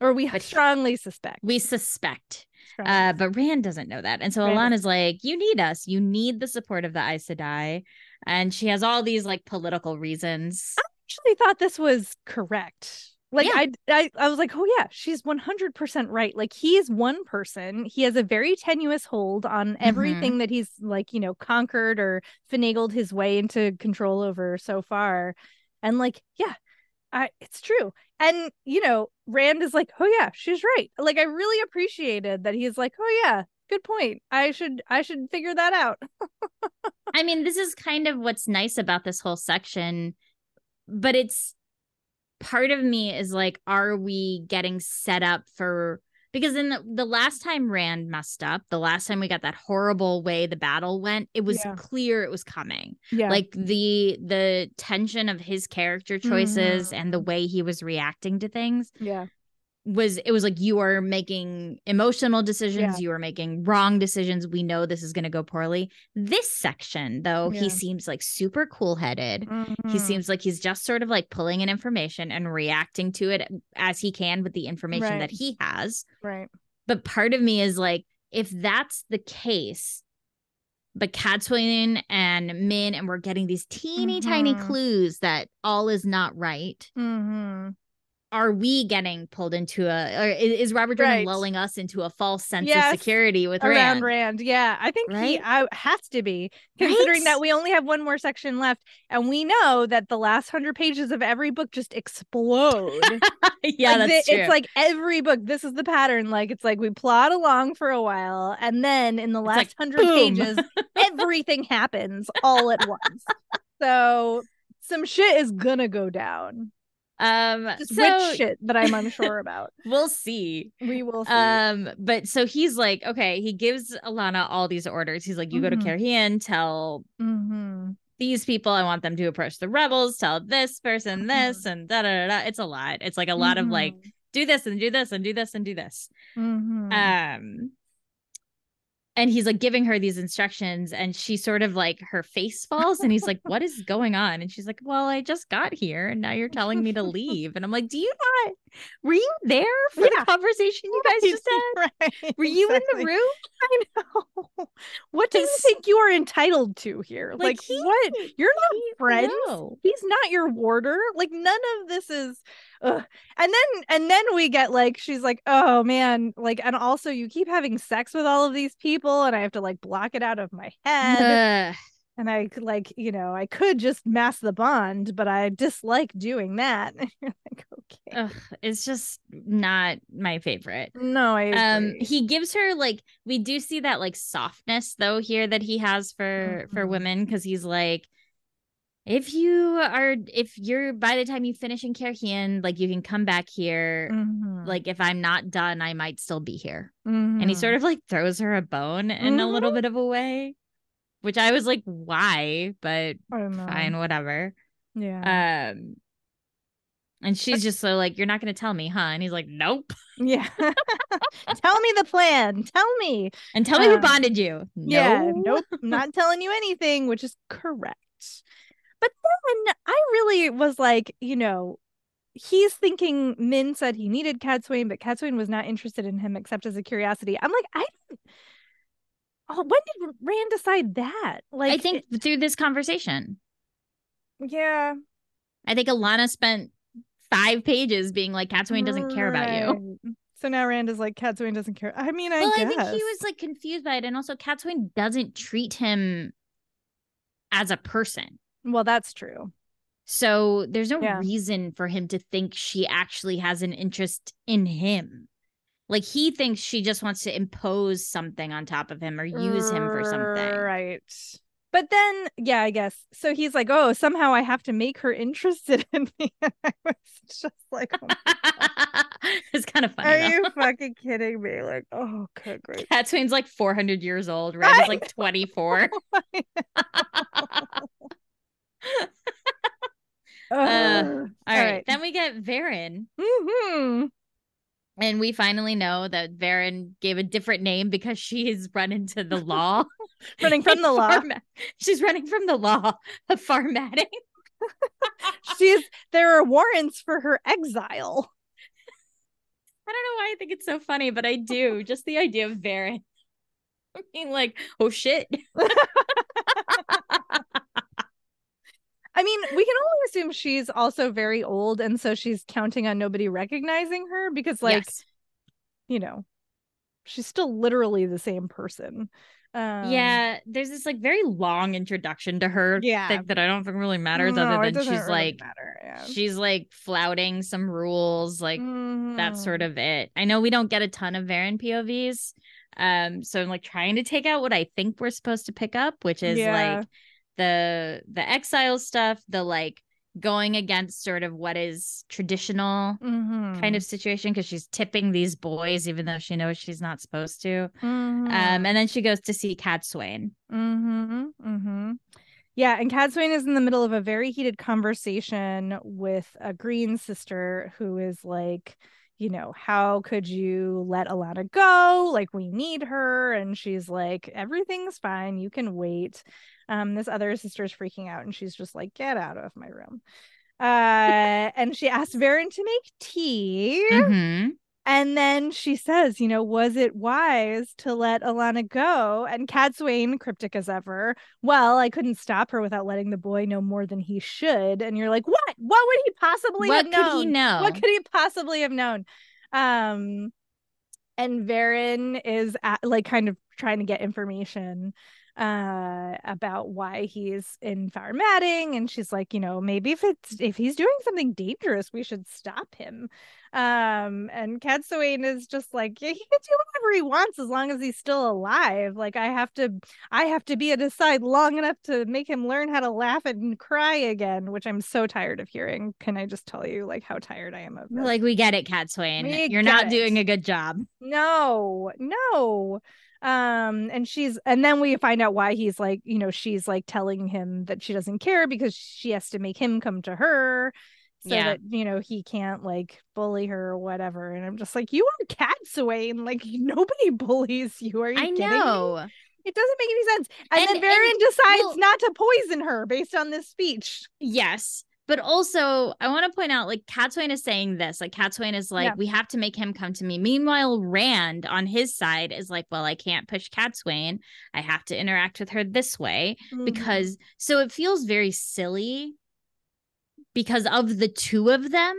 or we But strongly suspect. we suspect. Strongly Uh, but Rand doesn't know that. And so Rand Alanna's like, you need us. You need the support of the Aes Sedai. And she has all these like political reasons. I actually thought this was correct. Like Yeah. I, I, I was like, oh yeah, she's one hundred percent right. Like he is one person. He has a very tenuous hold on Mm-hmm. everything that he's like, you know, conquered or finagled his way into control over so far. And like, yeah, I, it's true. And you know, Rand is like, oh yeah, she's right. Like I really appreciated that he's like, oh yeah, good point. I should, I should figure that out. I mean, this is kind of what's nice about this whole section, but it's part of me is like, are we getting set up for because in the, the last time Rand messed up, the last time we got that horrible way the battle went, it was Yeah. clear it was coming. Yeah, Like the the tension of his character choices Mhm. and the way he was reacting to things yeah, was it was like you are making emotional decisions Yeah. you are making wrong decisions we know this is going to go poorly this section though Yeah. he seems like super cool headed he Mhm. seems like he's just sort of like pulling in information and reacting to it as he can with the information Right. that he has right. but part of me is like if that's the case but Cadsuane and Min and we're getting these teeny tiny Mhm. clues that all is not right Mm-hmm. Are we getting pulled into a or is Robert Jordan Right. lulling us into a false sense Yes, of security with Rand? Rand. Yeah, I think he I, has to be considering Right? that we only have one more section left, and we know that the last hundred pages of every book just explode. yeah, Like, that's the- true. It's like every book. This is the pattern. Like it's like we plod along for a while, and then in the like, last hundred pages, everything happens all at once. So some shit is gonna go down. Um, Just so shit that I'm unsure about. we'll see. We will see. Um, but so he's like, okay, he gives Alanna all these orders. He's like, you go to Mhm. Cairhien, tell Mhm. these people I want them to approach the rebels, tell this person this, and da da da. It's a lot. It's like a lot of like, do this and do this and do this and do this. Um, and he's like giving her these instructions, and she sort of like her face falls, and he's like, "What is going on?" And she's like, "Well, I just got here, and now you're telling me to leave." And I'm like, "Do you not? Were you there for Yeah. the conversation you guys just had? Right, Were you in the room?" I know. What do you think you are entitled to here? Like, Like, he- what? You're not He- friends. no. He's not your warder. Like none of this is. Ugh. And then and then we get like she's like, oh man, like and also you keep having sex with all of these people, and I have to like block it out of my head. And I like you know I could just mass the bond, but I dislike doing that. You're like, okay, Ugh, it's just not my favorite. no, I um he gives her like we do see that like softness though here that he has for for Mhm. women because he's like if you are if you're by the time you finish in Cairhien, like you can come back here Mhm. like if i'm not done i might still be here and he sort of like throws her a bone in a little Mhm. bit of a way which i was like why but I don't know. fine whatever Yeah. um and she's just so like you're not gonna tell me huh and he's like nope Yeah. Tell me the plan. Tell me. and tell me who Um, bonded you Yeah. No. Nope. Not telling you anything, which is correct. But then I really was like, you know, he's thinking Min said he needed Cadsuane, but Cadsuane was not interested in him except as a curiosity. I'm like, I don't. Oh, when did Rand decide that? Like, I think through this conversation, yeah. I think Alanna spent five pages being like, Cadsuane doesn't care about you. So now Rand is like, Cadsuane doesn't care. I mean, I well, guess. I think he was like confused by it. And also, Cadsuane doesn't treat him as a person. Well, that's true. So there's no Yeah. reason for him to think she actually has an interest in him. Like he thinks she just wants to impose something on top of him or use him for something. Right. But then, yeah, I guess. So he's like, oh, somehow I have to make her interested in me. And I was just like, oh, it's kind of funny. are though. you fucking kidding me? Like, oh, good great. Cadsuane's like 400 years old. right? I like 24. Ugh. All right. right. Then we get Verin. Mhm. And we finally know that Verin gave a different name because she's run into the law. Running from the law. She's running from the law of Far Madding. She's there are warrants for her exile. I don't know why I think it's so funny, but I do. Just the idea of Verin. I mean, like, oh shit. I mean, we can only assume she's also very old, and so she's counting on nobody recognizing her because, like, Yes. you know, she's still literally the same person. Um, yeah, there's this like very long introduction to her Yeah. thing that I don't think really matters no, other than she's really like. Yeah. she's like flouting some rules, like that's sort Mhm. of it. I know we don't get a ton of Verin POVs. Um, so I'm like trying to take out what I think we're supposed to pick up, which is Yeah. like the the exile stuff, the like going against sort of what is traditional Mhm. kind of situation because she's tipping these boys even though she knows she's not supposed to. Mhm. Um, and then she goes to see Cadsuane. Mm-hmm. Mm-hmm. Yeah, and Cadsuane is in the middle of a very heated conversation with a green sister who is like, you know, how could you let Alanna go? Like, we need her. And she's like, everything's fine. You can wait. Um, this other sister's freaking out and she's just like, get out of my room. Uh, and she asks Verin to make tea. Mhm. And then she says, you know, was it wise to let Alanna go? And Cadsuane, cryptic as ever, well, I couldn't stop her without letting the boy know more than he should. And you're like, what? What would he possibly What have could known? he know? What could he possibly have known? Um, and Verin is at, like kind of trying to get information. Uh about why he's in Far Madding, and she's like you know maybe if it's if he's doing something dangerous we should stop him. Um and Cadsuane is just like yeah, he can do whatever he wants as long as he's still alive. Like I have to I have to be at his side long enough to make him learn how to laugh and cry again which I'm so tired of hearing. Can I just tell you like how tired I am of this? like we get it Cadsuane you're not it. doing a good job. No no um and she's and then we find out why he's like you know she's like telling him that she doesn't care because she has to make him come to her so yeah. that you know he can't like bully her or whatever. And i'm just like you are Cadsuane and like nobody bullies you. Are you i know me? it doesn't make any sense. And, and then Verin decides well, not to poison her based on this speech. Yes but also, I want to point out like Cadsuane is saying this. Like Cadsuane is like, yeah. we have to make him come to me. Meanwhile, Rand on his side is like, well, I can't push Cadsuane. I have to interact with her this way mm-hmm. because so it feels very silly because of the two of them,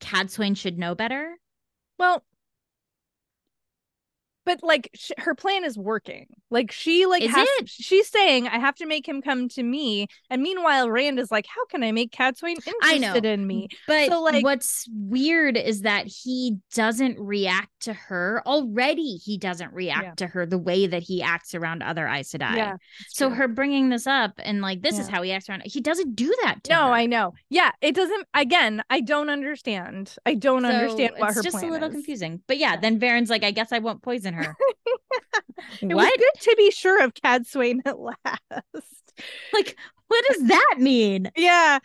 Cadsuane should know better. Well, but like sh- her plan is working. Like she like is has, it? she's saying I have to make him come to me, and meanwhile Rand is like, how can I make Cadsuane interested I know. in me? But so, like, what's weird is that he doesn't react to her already. He doesn't react yeah. to her the way that he acts around other Aes Sedai. Yeah, so her bringing this up and like this yeah. is how he acts around. He doesn't do that. no, her. I know. Yeah, it doesn't. Again, I don't understand. I don't so understand what her point is. It's just a little is. confusing. But yeah, then Verin's like, I guess I won't poison her. it what? was good to be sure of Cadsuane at last. Like, what does that mean? Yeah.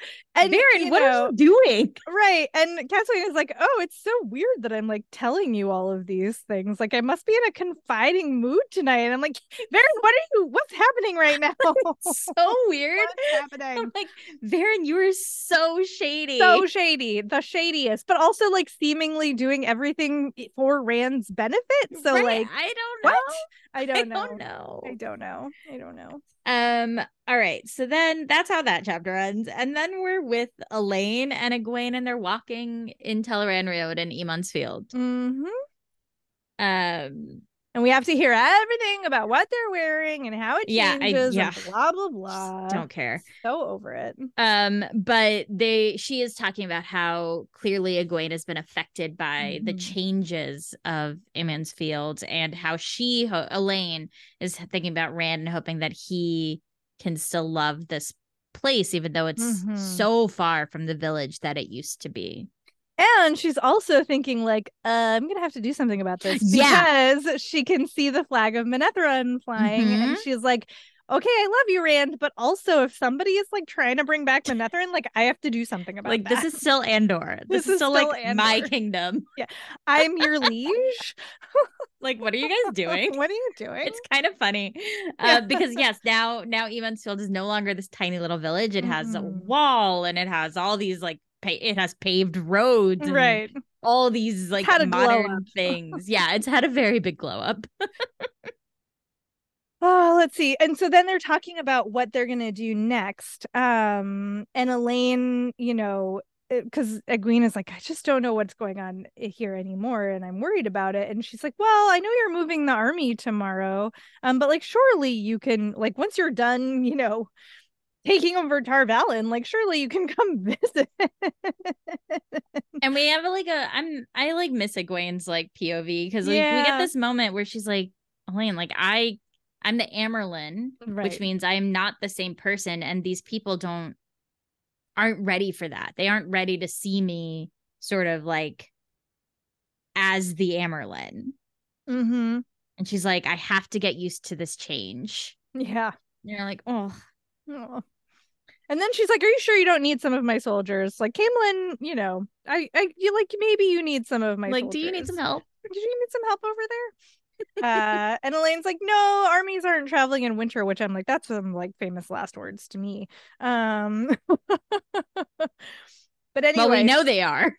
And Verin, what know, are you doing? Right. And Cadsuane is like, oh, it's so weird that I'm like telling you all of these things. Like I must be in a confiding mood tonight. And I'm like, Verin, what are you what's happening right now? so weird. What's happening? I'm like, Verin, you are so shady. So shady. The shadiest, but also like seemingly doing everything for Rand's benefit. So right. like I don't know. What? I don't know. I don't know. I don't know. I don't know. Um, all right. So then that's how that chapter ends. And then we're with Elayne and Egwene, and they're walking in Tel'aran'rhiod Road in Emond's Field. Mm-hmm. Um, and we have to hear everything about what they're wearing and how it changes yeah, I, yeah. blah blah blah. Don't care. So over it. Um, but they she is talking about how clearly Egwene has been affected by mm-hmm. the changes of Emond's Field and how she Elayne is thinking about Rand and hoping that he can still love this place even though it's mm-hmm. so far from the village that it used to be. And she's also thinking like, uh, I'm gonna have to do something about this because yeah. she can see the flag of Manetheren flying, mm-hmm. and she's like, okay, I love you, Rand, but also if somebody is like trying to bring back Manetheren, like I have to do something about it. like that. this is still Andor. This, this is, still, still like Andor. my kingdom. Yeah, I'm your liege. like, what are you guys doing? what are you doing? It's kind of funny, uh, because yes, now now Emond's Field is no longer this tiny little village. It has mm-hmm. a wall and it has all these like pa- it has paved roads, right? All these like modern things. yeah, it's had a very big glow up. Oh, let's see. And so then they're talking about what they're gonna do next. Um, and Elayne, you know, because Egwene is like, I just don't know what's going on here anymore, and I'm worried about it. And she's like, Well, I know you're moving the army tomorrow, um, but like, surely you can, like, once you're done, you know, taking over Tar Valon. Like, surely you can come visit. and we have like a I'm I like Miss Egwene's like POV because like yeah. we get this moment where she's like, Elayne, like I I'm the Amyrlin, right. which means I am not the same person, and these people don't aren't ready for that. They aren't ready to see me sort of like as the Amyrlin. Mm-hmm. And she's like, I have to get used to this change. Yeah. And you're like, oh, Oh. And then she's like, "Are you sure you don't need some of my soldiers?" Like Caemlyn, you know, I, I, you like maybe you need some of my. Like, soldiers. do you need some help? Do you need some help over there? Uh, and Elayne's like, "No, armies aren't traveling in winter," which I'm like, that's some like famous last words to me. Um, but anyway, well, we know they are.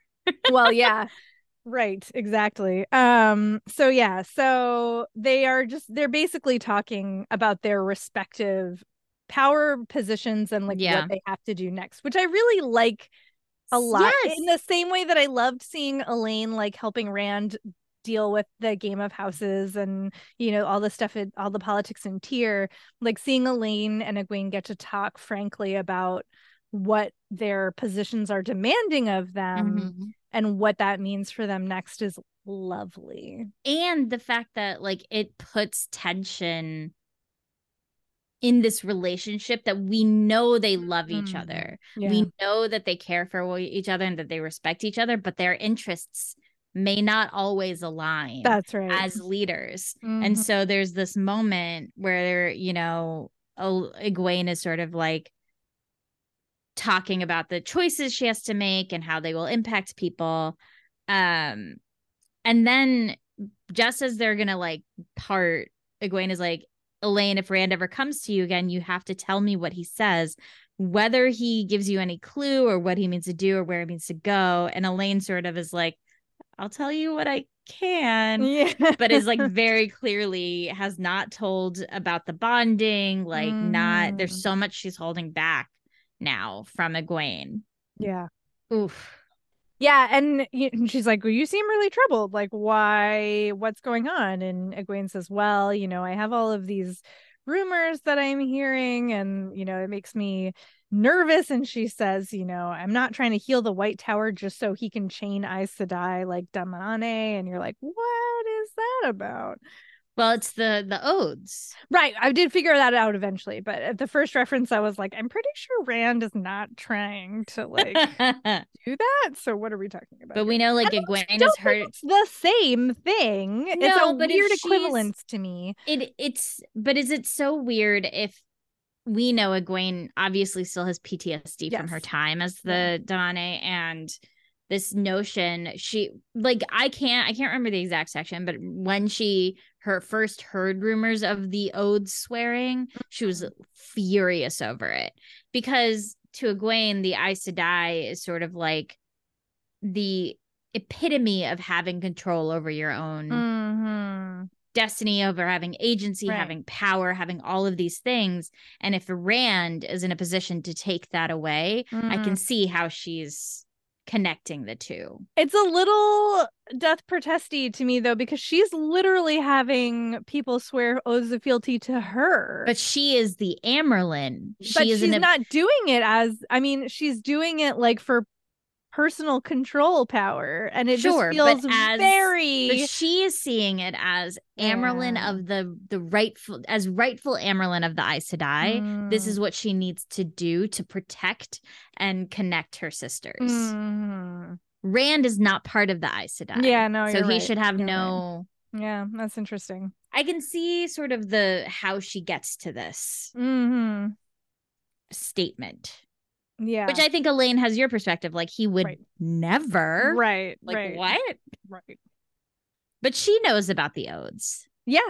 well, yeah, right, exactly. Um, so yeah, so they are just they're basically talking about their respective power positions and like yeah. what they have to do next, which I really like a lot. Yes. In the same way that I loved seeing Elayne like helping Rand deal with the game of houses and you know all the stuff all the politics and Tear like seeing elayne and egwene get to talk frankly about what their positions are demanding of them mm-hmm. and what that means for them next is lovely and the fact that like it puts tension in this relationship that we know they love each mm. other. Yeah. We know that they care for each other and that they respect each other, but their interests may not always align that's right. as leaders. Mm-hmm. and so there's this moment where you know Egwene is sort of like talking about the choices she has to make and how they will impact people. Um and then just as they're gonna like part Egwene is like Elayne if Rand ever comes to you again you have to tell me what he says whether he gives you any clue or what he means to do or where he means to go. And Elayne sort of is like I'll tell you what I can. Yeah. but is like very clearly has not told about the bonding, like mm. not there's mm. so much she's holding back now from Egwene. Yeah. Oof. Yeah, and she's like, well, "You seem really troubled. Like, why? What's going on?" And Egwene says, "Well, you know, I have all of these rumors that I'm hearing, and you know, it makes me nervous and she says, you know, I'm not trying to heal the White Tower just so he can chain Aes Sedai like Damane. And you're like, what is that about? Well, it's the the odes. Right. I did figure that out eventually, but at the first reference I was like, I'm pretty sure Rand is not trying to like do that. So what are we talking about? But here? we know like Egwene is hurt. It's the same thing. No, it's a but weird equivalence to me. It it's but is it so weird if we know Egwene obviously still has PTSD yes. from her time as the yeah. and this notion she like I can't I can't remember the exact section, but when she her first heard rumors of the oaths swearing, she was mm-hmm. furious over it because to Egwene, the Aes Sedai is sort of like the epitome of having control over your own mm-hmm destiny over having agency, right. having power, having all of these things. And if Rand is in a position to take that away, mm. I can mm. see how she's connecting the two. It's a little death protesty to me though, because she's literally having people swear oaths of fealty to her. But she is the amyrlin She but she's not doing it as I mean, she's doing it like for personal control power and it sure, just feels as, very but she is seeing it as Amyrlin yeah. of the the rightful as rightful Amyrlin of the Aes Sedai. Mm. This is mm. what she needs to do to protect and connect her sisters. Mm. Rand is not part of the Aes Sedai. Yeah, no, so he right. should have you're no. Right. Yeah, that's interesting. I can see sort of the how she gets to this mm-hmm. statement. Yeah. Which I think Elayne has your perspective. Like he would right. never. Right. Like right. what? Right. But she knows about the odes. Yeah.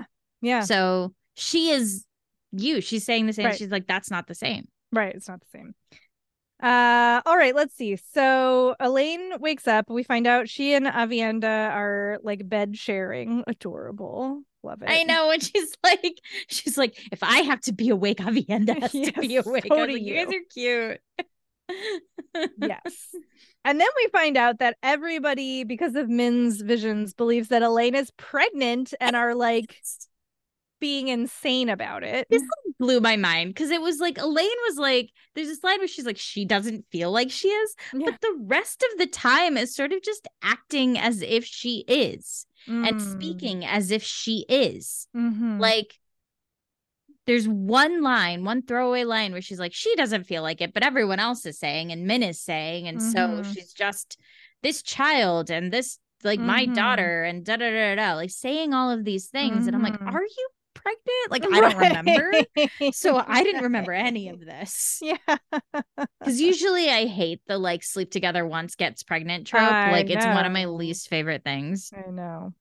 Yeah. So she is you. She's saying the same. Right. She's like, that's not the same. Right. It's not the same. Uh all right, let's see. So Elayne wakes up. We find out she and Aviendha are like bed sharing. Adorable. Love it. I know. And she's like, she's like, if I have to be awake, Aviendha has yes, to be awake. So like, you. you guys are cute yes. And then we find out that everybody, because of Min's visions, believes that Elayne is pregnant and are like being insane about it. This blew my mind because it was like Elayne was like, there's a slide where she's like, she doesn't feel like she is, yeah. but the rest of the time is sort of just acting as if she is mm. and speaking as if she is. Mm-hmm. Like, there's one line, one throwaway line where she's like, she doesn't feel like it, but everyone else is saying, and Min is saying, and mm-hmm. so she's just this child and this like mm-hmm. my daughter and da da da da, like saying all of these things, mm-hmm. and I'm like, mm-hmm. are you pregnant? Like I don't remember, so I didn't remember any of this. Yeah, because usually I hate the like sleep together once gets pregnant trope. I like know. it's one of my least favorite things. I know.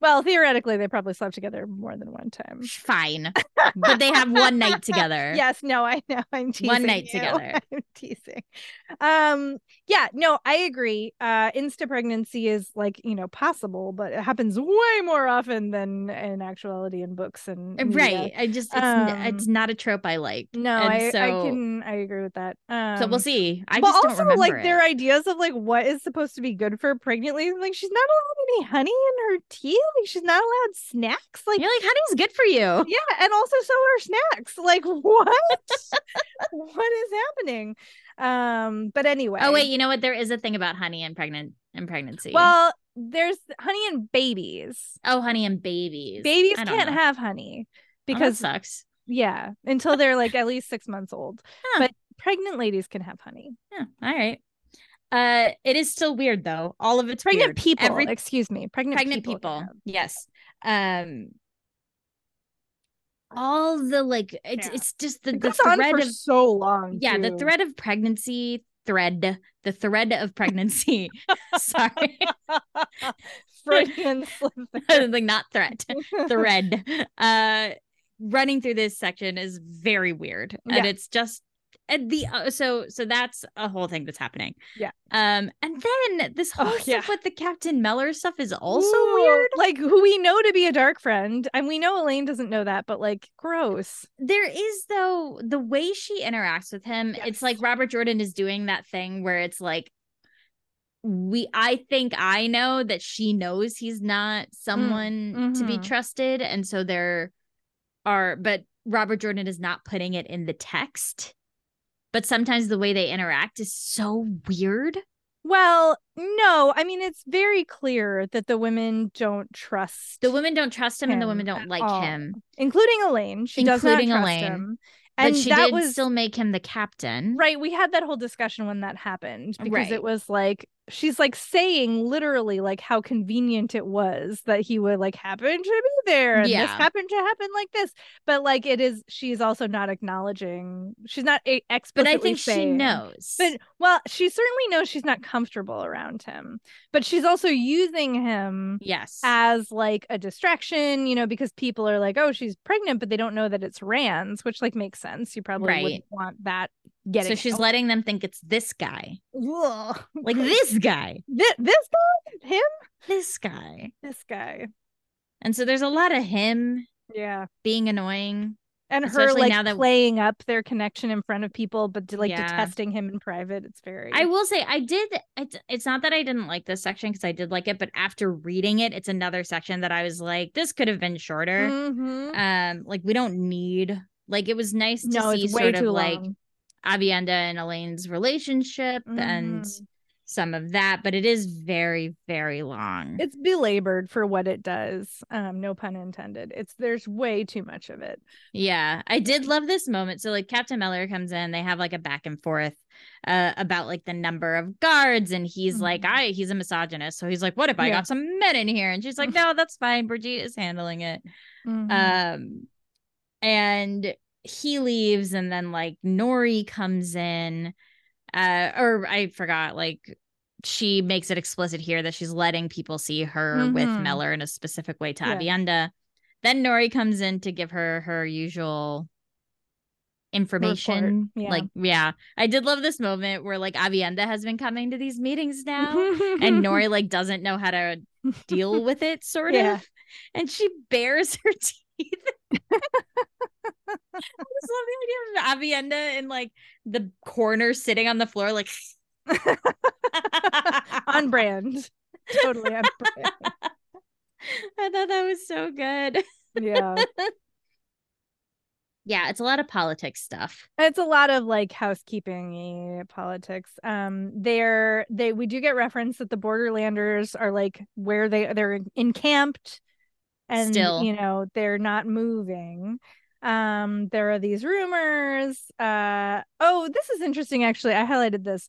Well, theoretically, they probably slept together more than one time. Fine, but they have one night together. Yes, no, I know. I'm teasing. One night you. together. I'm teasing. Um, yeah, no, I agree. Uh, insta pregnancy is like you know possible, but it happens way more often than in actuality in books and media. Right. I just it's, Um, it's not a trope I like. No, I, I can I agree with that. Um, So we'll see. I but also like it. their ideas of like what is supposed to be good for pregnant ladies. Like she's not allowed any honey in her tea. Like she's not allowed snacks. Like You're like, honey's good for you. yeah, and also so are snacks. Like what? what is happening? Um, but anyway. Oh wait, you know what? There is a thing about honey and pregnant and pregnancy. Well, there's honey and babies. oh, honey and babies. Babies can't know. have honey Oh, because sucks. yeah, until they're like at least six months old. Huh. But pregnant ladies can have honey. Yeah, all right. Uh, it is still weird though. All of it's Pregnant weird. people, Every excuse me, pregnant, pregnant people. people. Yes. Um. All the like, it's Yeah. it's just the It the thread for of so long. yeah the thread of pregnancy thread the thread of pregnancy. Sorry, like not threat. thread uh running through this section is very weird and it's just and the uh, so so that's a whole thing that's happening Yeah. um and then this whole Oh, stuff yeah. with the captain Mellar stuff is also Ooh, weird Like who we know to be a dark friend, and we know Elayne doesn't know that, but like gross. there is though the way she interacts with him it's like robert jordan is doing that thing where it's like we i think i know that she knows he's not someone to be mhm. trusted and so there are but robert jordan is not putting it in the text but sometimes the way they interact is so weird Well, no, I mean it's very clear that the women don't trust the women don't trust him and the women don't like all. him including Elayne. She Including does not trust Elayne. him. but And she that did was still make him the captain right. We had that whole discussion when that happened because Right. it was like she's like saying literally like how convenient it was that he would like happen to be there and this happened to happen like this. But like it is, she's also not acknowledging. She's not a- but i think she knows But well, she certainly knows she's not comfortable around him, but she's also using him yes as like a distraction, you know, because people are like, "Oh, she's pregnant," but they don't know that it's Rand's, which like makes sense. You probably Right. wouldn't want that getting. so she's out. letting them think it's this guy Ugh. like this guy Thi- this guy, him, this guy this guy. and so there's a lot of him Yeah, being annoying and her like now that- playing up their connection in front of people, but like Yeah. detesting him in private. It's very. I will say I did it's, it's not that I didn't like this section because I did like it, but after reading it, it's another section that I was like, this could have been shorter. Mhm. Um, like we don't need like it was nice to No, see sort of too like long. Aviendha and Elayne's relationship and Mhm. some of that, but it is very, very long. It's belabored for what it does. Um, no pun intended. It's there's way too much of it. Yeah, I did love this moment. So like Captain Mellar comes in, they have like a back and forth uh about like the number of guards and he's like Mhm. I he's a misogynist. So he's like what if I Yeah. got some men in here? And she's like no, that's fine. Birgitte is handling it. Mhm. Um and he leaves and then like Norry comes in uh or I forgot like she makes it explicit here that she's letting people see her with Mhm. Mellar in a specific way to Yeah. Aviendha. Then Norry comes in to give her her usual information. yeah. Like, yeah, I did love this moment where like Aviendha has been coming to these meetings now, and Norry like doesn't know how to deal with it, sort Yeah. of, and she bares her teeth. I just love the idea of Aviendha in like the corner sitting on the floor, like on brand. Totally on brand. I thought that was so good. Yeah. Yeah, it's a lot of politics stuff. It's a lot of like housekeeping politics. Um they're they we do get reference that the borderlanders are like where they they're encamped and Still. you know they're not moving. Um there are these rumors. Uh oh, this is interesting actually. I highlighted this.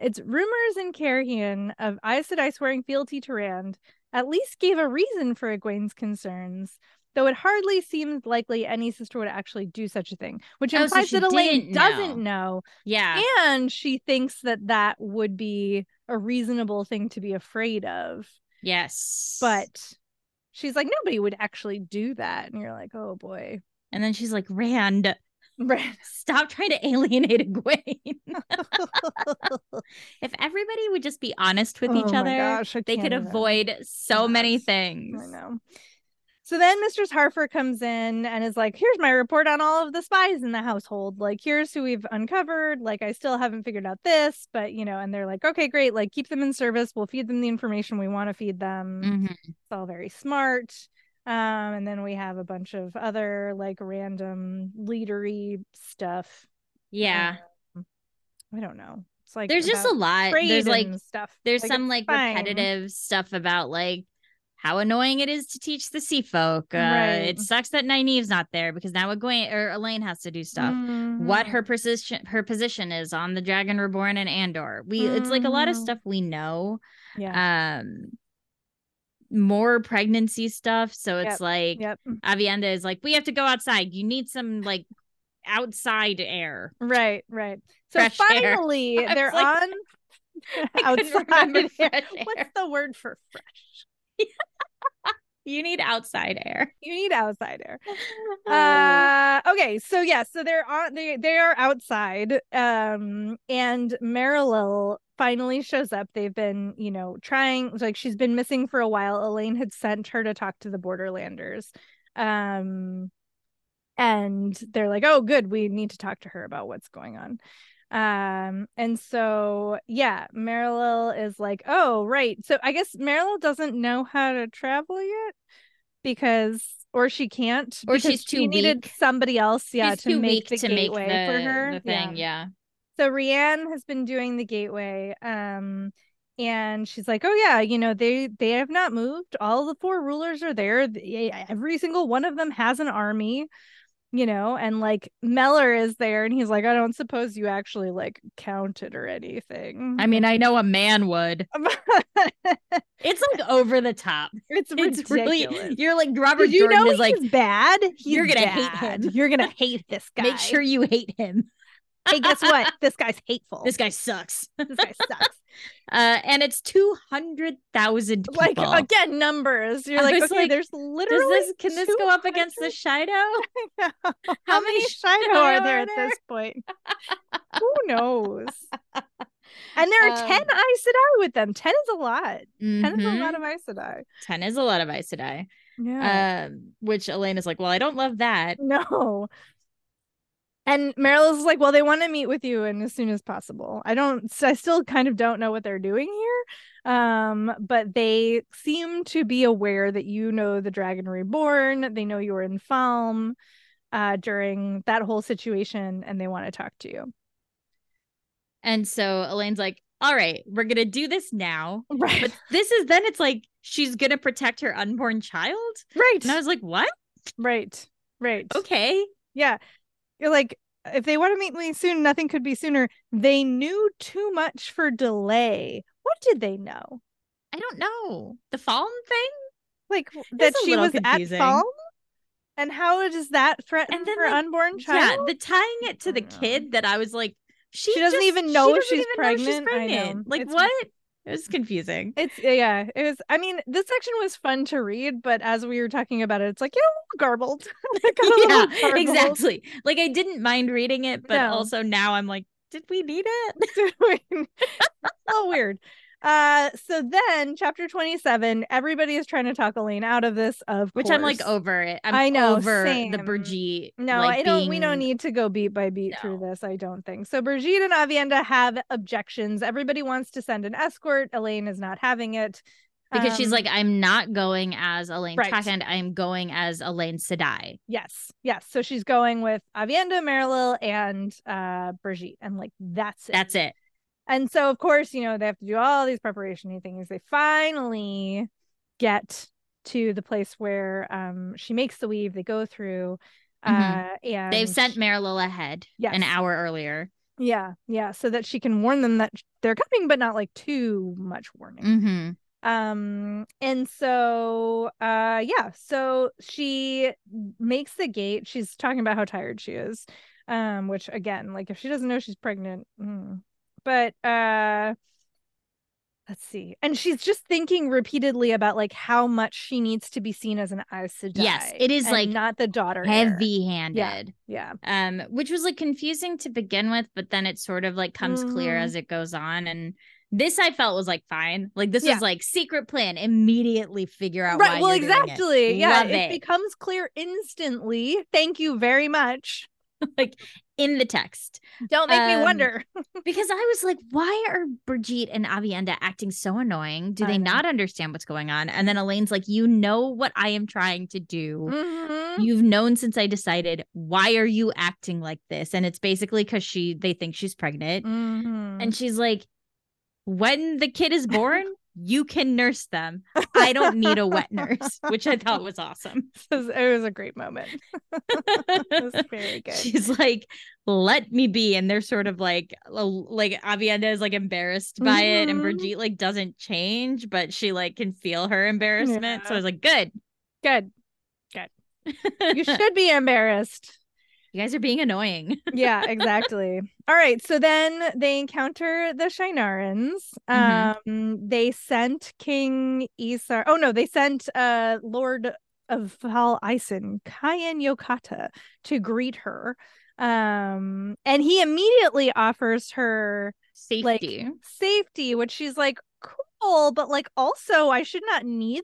It's rumors in Cairhien of Aes Sedai swearing fealty to Rand at least gave a reason for Egwene's concerns, though it hardly seems likely any sister would actually do such a thing, which Oh, so implies she that Elayne didn't doesn't know, Yeah. and she thinks that that would be a reasonable thing to be afraid of, yes. but she's like, nobody would actually do that. And you're like, oh boy. And then she's like, Rand, Right. stop trying to alienate Egwene. if everybody would just be honest with Oh each other, gosh, they could avoid so many things. I know. So then Mistress Harfor comes in and is like, here's my report on all of the spies in the household. Like, here's who we've uncovered. Like, I still haven't figured out this, but you know, and they're like, okay, great. Like, keep them in service. We'll feed them the information we want to feed them. Mhm. It's all very smart. Um, and then we have a bunch of other like random leadery stuff. Yeah. Um, I don't know. It's like There's just a lot. There's like stuff. there's Like, some like fine. repetitive stuff about like how annoying it is to teach the sea folk. Uh, Right. It sucks that Nynaeve's not there because now Egwene or Elaine has to do stuff. What Mhm. her position her position is on the Dragon Reborn and Andor. We it's like a lot of Mhm. stuff we know. yeah. Um more pregnancy stuff. So it's Yep, like Yep. Aviendha is like, we have to go outside. You need some like outside air. Right, right. So Fresh finally, was they're like- on I couldn't remember outside. air. What's the word for fresh? You need outside air. You need outside air. Uh, okay, so yeah, so they're on they they are outside. Um and Merilille finally shows up. They've been, you know, trying like she's been missing for a while. Elayne had sent her to talk to the borderlanders. Um and they're like, "Oh, good, we need to talk to her about what's going on." Um and so yeah, Merilille is like, "Oh, right." So I guess Merilille doesn't know how to travel yet because or she can't Or she's too she needed weak. somebody else yeah She's to make the to make gateway the, for her the thing. Yeah. so Reanne has been doing the gateway um and she's like oh yeah you know they they have not moved all the four rulers are there every single one of them has an army you know and like Mellar is there and he's like I don't suppose you actually like counted or anything I mean, I know a man would. It's like over the top. it's It's ridiculous. really you're like Robert Did you Jordan know is like bad? He's you're gonna hate bad. him. You're gonna hate this guy. make sure you hate him. Hey, guess what? This guy's hateful. This guy sucks. this guy sucks. Uh, and it's two hundred thousand like again, numbers. You're I like, okay, like, there's literally. this can this go up against the Shido? How, How many many Shido are there are at there? this point? Who knows? And there are Um, 10 Aes Sedai with them. 10 is a lot. 10 is a lot of Aes Sedai. Ten is a lot of Aes Sedai. Yeah. Um, which Elayne is like, well, I don't love that. no. And Meryl's like, well, they want to meet with you and as soon as possible. I don't, I still kind of don't know what they're doing here. Um, but they seem to be aware that you know the Dragon Reborn. They know you were in Falme uh, during that whole situation and they want to talk to you. And so Elayne's like, all right, we're gonna do this now. Right. But this is then it's like she's gonna protect her unborn child. right. And I was like, what? right. Right. Okay. Yeah. You're like, if they want to meet me soon, nothing could be sooner. They knew too much for delay. What did they know? I don't know. The fallen thing? Like that she was confusing. at Falme? And how does that threaten And then, her like, unborn child? Yeah, the tying it to the kid mm. that I was like, she, She doesn't just- even know she if she's she's pregnant. I know. pregnant. Like It's- what? It was confusing. It's yeah, it was. I mean, this section was fun to read, but as we were talking about it, it's like yeah, garbled. It got a little yeah, garbled. exactly. Like I didn't mind reading it, but No. also now I'm like, did we need it? oh weird uh so then chapter 27 everybody is trying to talk elayne out of this of Which I'm like over it. I'm I know, over same. the Birgitte. no like, i don't we don't need to go beat by beat through this i don't think so birgitte and aviendha have objections everybody wants to send an escort elayne is not having it because she's Um, like, I'm not going as Elayne Right. Trakand. I'm going as Elayne Sedai. yes yes so she's going with aviendha merilille and uh birgitte and like that's it That's it. And so, of course, you know, they have to do all these preparation things. They finally get to the place where um she makes the weave. They go through, uh, and Mm-hmm. They've sent Merilille ahead Yes. an hour earlier. yeah, yeah, so that she can warn them that they're coming, but not like too much warning. Mm-hmm. Um, and so, uh, yeah, so she makes the gate. She's talking about how tired she is, um, which again, like if she doesn't know she's pregnant, mm. But uh let's see. And she's just thinking repeatedly about like how much she needs to be seen as an Aes Sedai. Yes, it is like not the daughter. heavy handed. Yeah. Um, which was like confusing to begin with, but then it sort of like comes clear Mhm. as it goes on. And this I felt was like fine. Like this Yeah. was like secret plan. Immediately figure out Right. why Well, you're doing it. exactly. Yeah. It, it. becomes clear instantly. Thank you very much. like in the text. Don't make me Um, wonder. Because I was like, why are Birgitte and Aviendha acting so annoying? Do they not understand what's going on? And then Elayne's like, you know what I am trying to do. Mhm. You've known since I decided. Why are you acting like this? And it's basically because she they think she's pregnant. Mhm. And she's like, when the kid is born, you can nurse them. I don't need a wet nurse, which I thought was awesome. it was, it was a great moment. it was very good. She's like, let me be. And they're sort of like, like Aviendha is like embarrassed by it. And Mhm. Birgitte like doesn't change, but she like can feel her embarrassment. So I was like, good. good. Good. You should be embarrassed. You guys are being annoying. yeah, exactly. All right. So then they encounter the Shinarans. Mhm. Um, they sent King Isar. Oh no, they sent uh Lord of Val Ison, Kayan Yokata, to greet her. Um, and he immediately offers her Safety. safety, which she's like, cool, but like also I should not need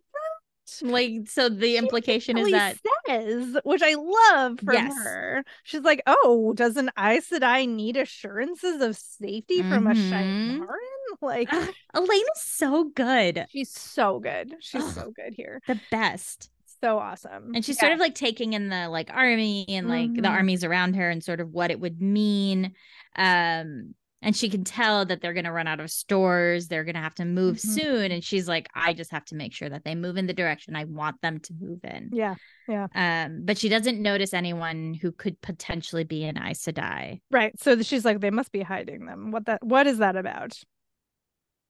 like, so the implication is that says, which I love from Yes. her. She's like, "Oh, does an Aes Sedai need assurances of safety from a Mhm. Shienaran?" Like, Ugh, Elayne is so good. she's so good. She's so good here. The best. So awesome. And she's sort of like taking in the like army and like the Mhm. armies around her and sort of what it would mean. Um, and she can tell that they're gonna run out of stores, they're gonna have to move Mhm. soon. And she's like, I just have to make sure that they move in the direction I want them to move in. yeah, yeah Um, but she doesn't notice anyone who could potentially be an Aes Sedai. right. So she's like, they must be hiding them. What that? What is that about?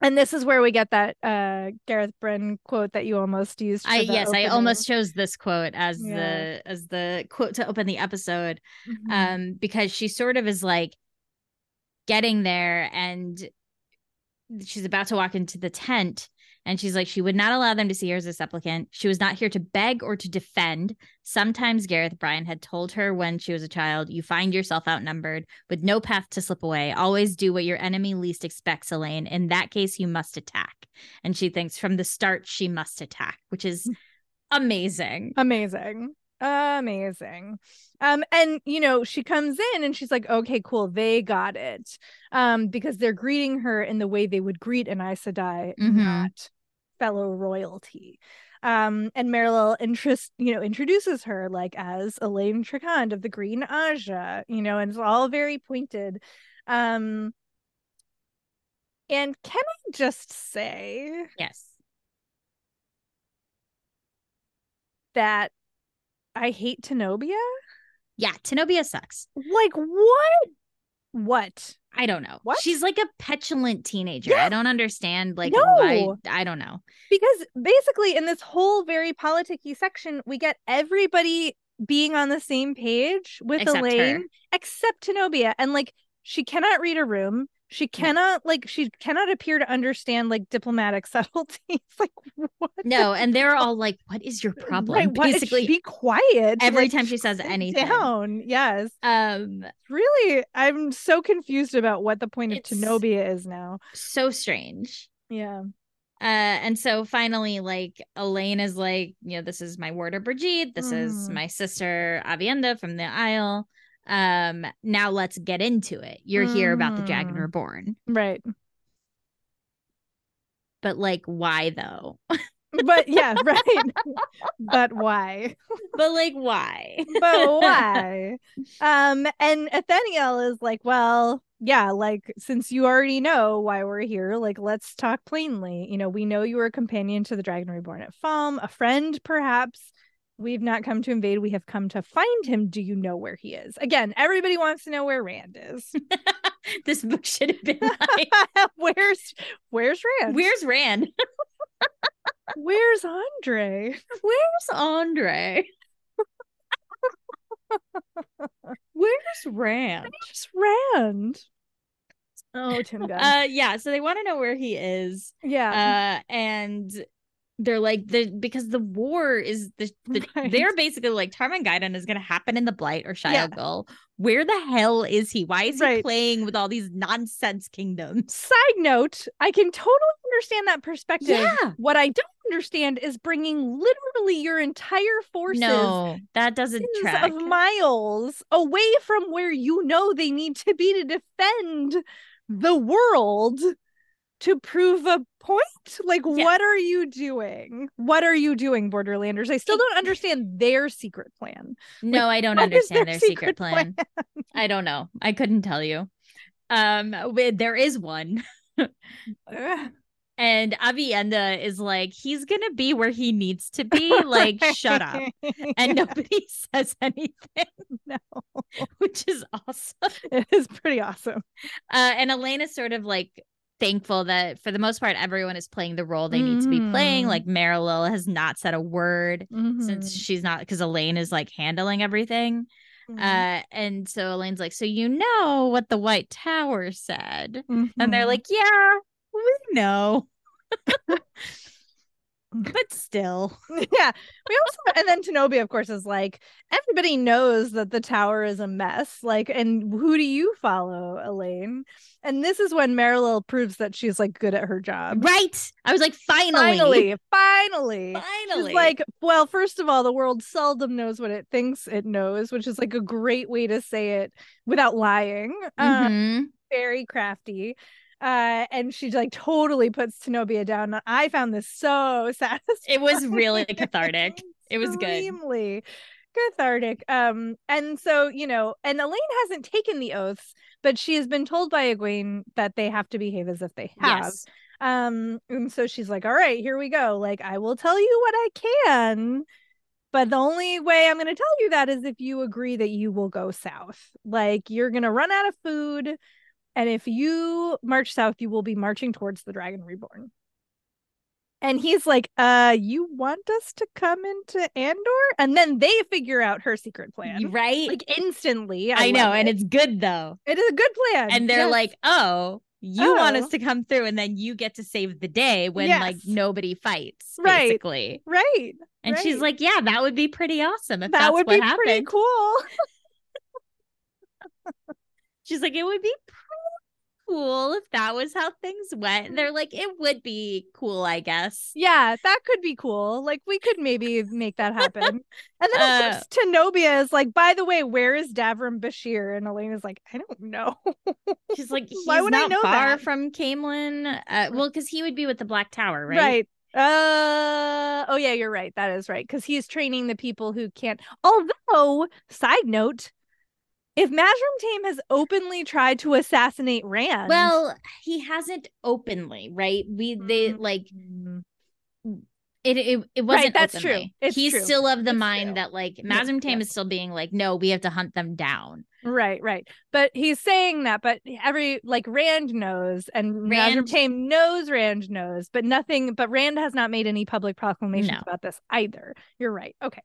And this is where we get that uh Gareth Bryne quote that you almost used. I yes, I almost chose this quote as Yeah. the as the quote to open the episode. Mhm. um because she sort of is like getting there and she's about to walk into the tent and she's like she would not allow them to see her as a supplicant. She was not here to beg or to defend. Sometimes gareth bryne had told her when she was a child you find yourself outnumbered with no path to slip away. Always do what your enemy least expects elayne. In that case you must attack. And she thinks from the start she must attack which is hmm. amazing. Amazing amazing. Um and you know she comes in and she's like okay cool they got it. Um because they're greeting her in the way they would greet an Aes Sedai Mhm. not fellow royalty. Um and Merilille interest you know introduces her like as Elayne Trakand of the Green Ajah you know and it's all very pointed. Um and can I just say yes. that I hate Tenobia yeah tenobia sucks Like what? What? I don't know. What? She's like a petulant teenager. Yeah. I don't understand. Like, No. why? I don't know. Because basically in this whole very politicky section, we get everybody being on the same page with Except Elayne her. except Tenobia. And like she cannot read a room. She cannot like she cannot appear to understand like diplomatic subtleties. like what? No, and they're all like, "What is your problem?" Right, Basically, be quiet. every like, time she says anything. Down. Yes. um, Really, I'm so confused about what the point of Tenobia is now. so strange. Yeah. Uh, and so finally, like Elayne is like, you know, this is my warder Birgitte. This is Mhm. my sister Aviendha from the Aiel. Um, now let's get into it. You're here about the Dragon Mhm. Reborn, Right. but like, why though? But yeah, right. but why? but like, why? But why? um, and Ethenielle is like, well, yeah, like since you already know why we're here, like let's talk plainly. You know, we know you were a companion to the Dragon Reborn at Falme, a friend, perhaps. We've not come to invade, we have come to find him. Do you know where he is? Again, everybody wants to know where Rand is. this book should have been like, where's where's Rand? where's Rand? where's Andre? Where's Andre? Where's Rand? Where's Rand? Oh, Tim Gunn. Uh, yeah. So they want to know where he is. yeah. Uh, and they're like the because the war is the, the Right. they're basically like Tarmon Gai'don is gonna happen in the Blight or Yeah. Shia Where the hell is he? Why is he playing with all these nonsense kingdoms? Side note, I can totally understand that perspective. Yeah. What I don't understand is bringing literally your entire forces No, that doesn't tens track. of miles away from where you know they need to be to defend the world to prove a point. Like, Yeah. what are you doing? What are you doing, Borderlanders? I still don't understand their secret plan. No, I don't understand their their secret secret plan. I don't know. I couldn't tell you. Um, there is one. And Aviendha is like, he's gonna be where he needs to be. Like, shut up. And nobody says anything, no, which is awesome. it is pretty awesome. Uh, and Elayne's sort of like thankful that for the most part, everyone is playing the role they need to be playing. Like Merilille has not said a word since Mhm. she's not because Elayne is like handling everything. Mhm. Uh, and so Elayne's like, so you know what the White Tower said, and they're Mhm. like, yeah, we know. but still, yeah. We also and then Tenobia of course is like everybody knows that the tower is a mess. Like and who do you follow Elayne? And this is when Merilille proves that she's like good at her job. Right? I was like, finally, finally finally. Finally, She's like well first of all the world seldom knows what it thinks it knows which is like a great way to say it without lying. Uh, Mhm. very crafty uh and she like totally puts Tenobia down I found this so satisfying it was really cathartic. It was good. Extremely cathartic. Um, and so you know, and Elayne hasn't taken the oaths, but she has been told by Egwene that they have to behave as if they have. Yes. Um, and so she's like, "All right, here we go. Like, I will tell you what I can." But the only way I'm going to tell you that is if you agree that you will go south. Like, you're going to run out of food. And if you march south, you will be marching towards the Dragon Reborn. And he's like, uh, you want us to come into Andor? And then they figure out her secret plan. Right? Like instantly. I, know, love and it's good though. it is a good plan. And they're Yes. like, oh, you want us Oh. to come through, and then you get to save the day when like nobody fights, Right. basically. right. And she's like, yeah, that would be pretty awesome if that would be happened. pretty cool. She's like, it would be pretty cool if that was how things went. And they're like, it would be cool, I guess. Yeah, that could be cool. Like we could maybe make that happen. And then of Uh, course Tenobia is like, by the way, where is Davram Bashir? And Elayne is like, I don't know. She's like, he's Why would I know far that? from Caemlyn. Uh, well, because he would be with the Black Tower, right? Right. Uh oh yeah, you're right. That is right. Because he's training the people who can't. Although, side note, if Mazrim Taim has openly tried to assassinate Rand, Well, he hasn't openly, right? We they Mm. like it. It, it wasn't. that's true. It's He's true. still of the It's mind true. that like Mazrim Taim yeah. is still being like, no, we have to hunt them down. right, right. But he's saying that, but every like Rand knows, and Rand- Taim knows Rand knows, but nothing. But Rand has not made any public proclamations No. about this either. You're right. Okay.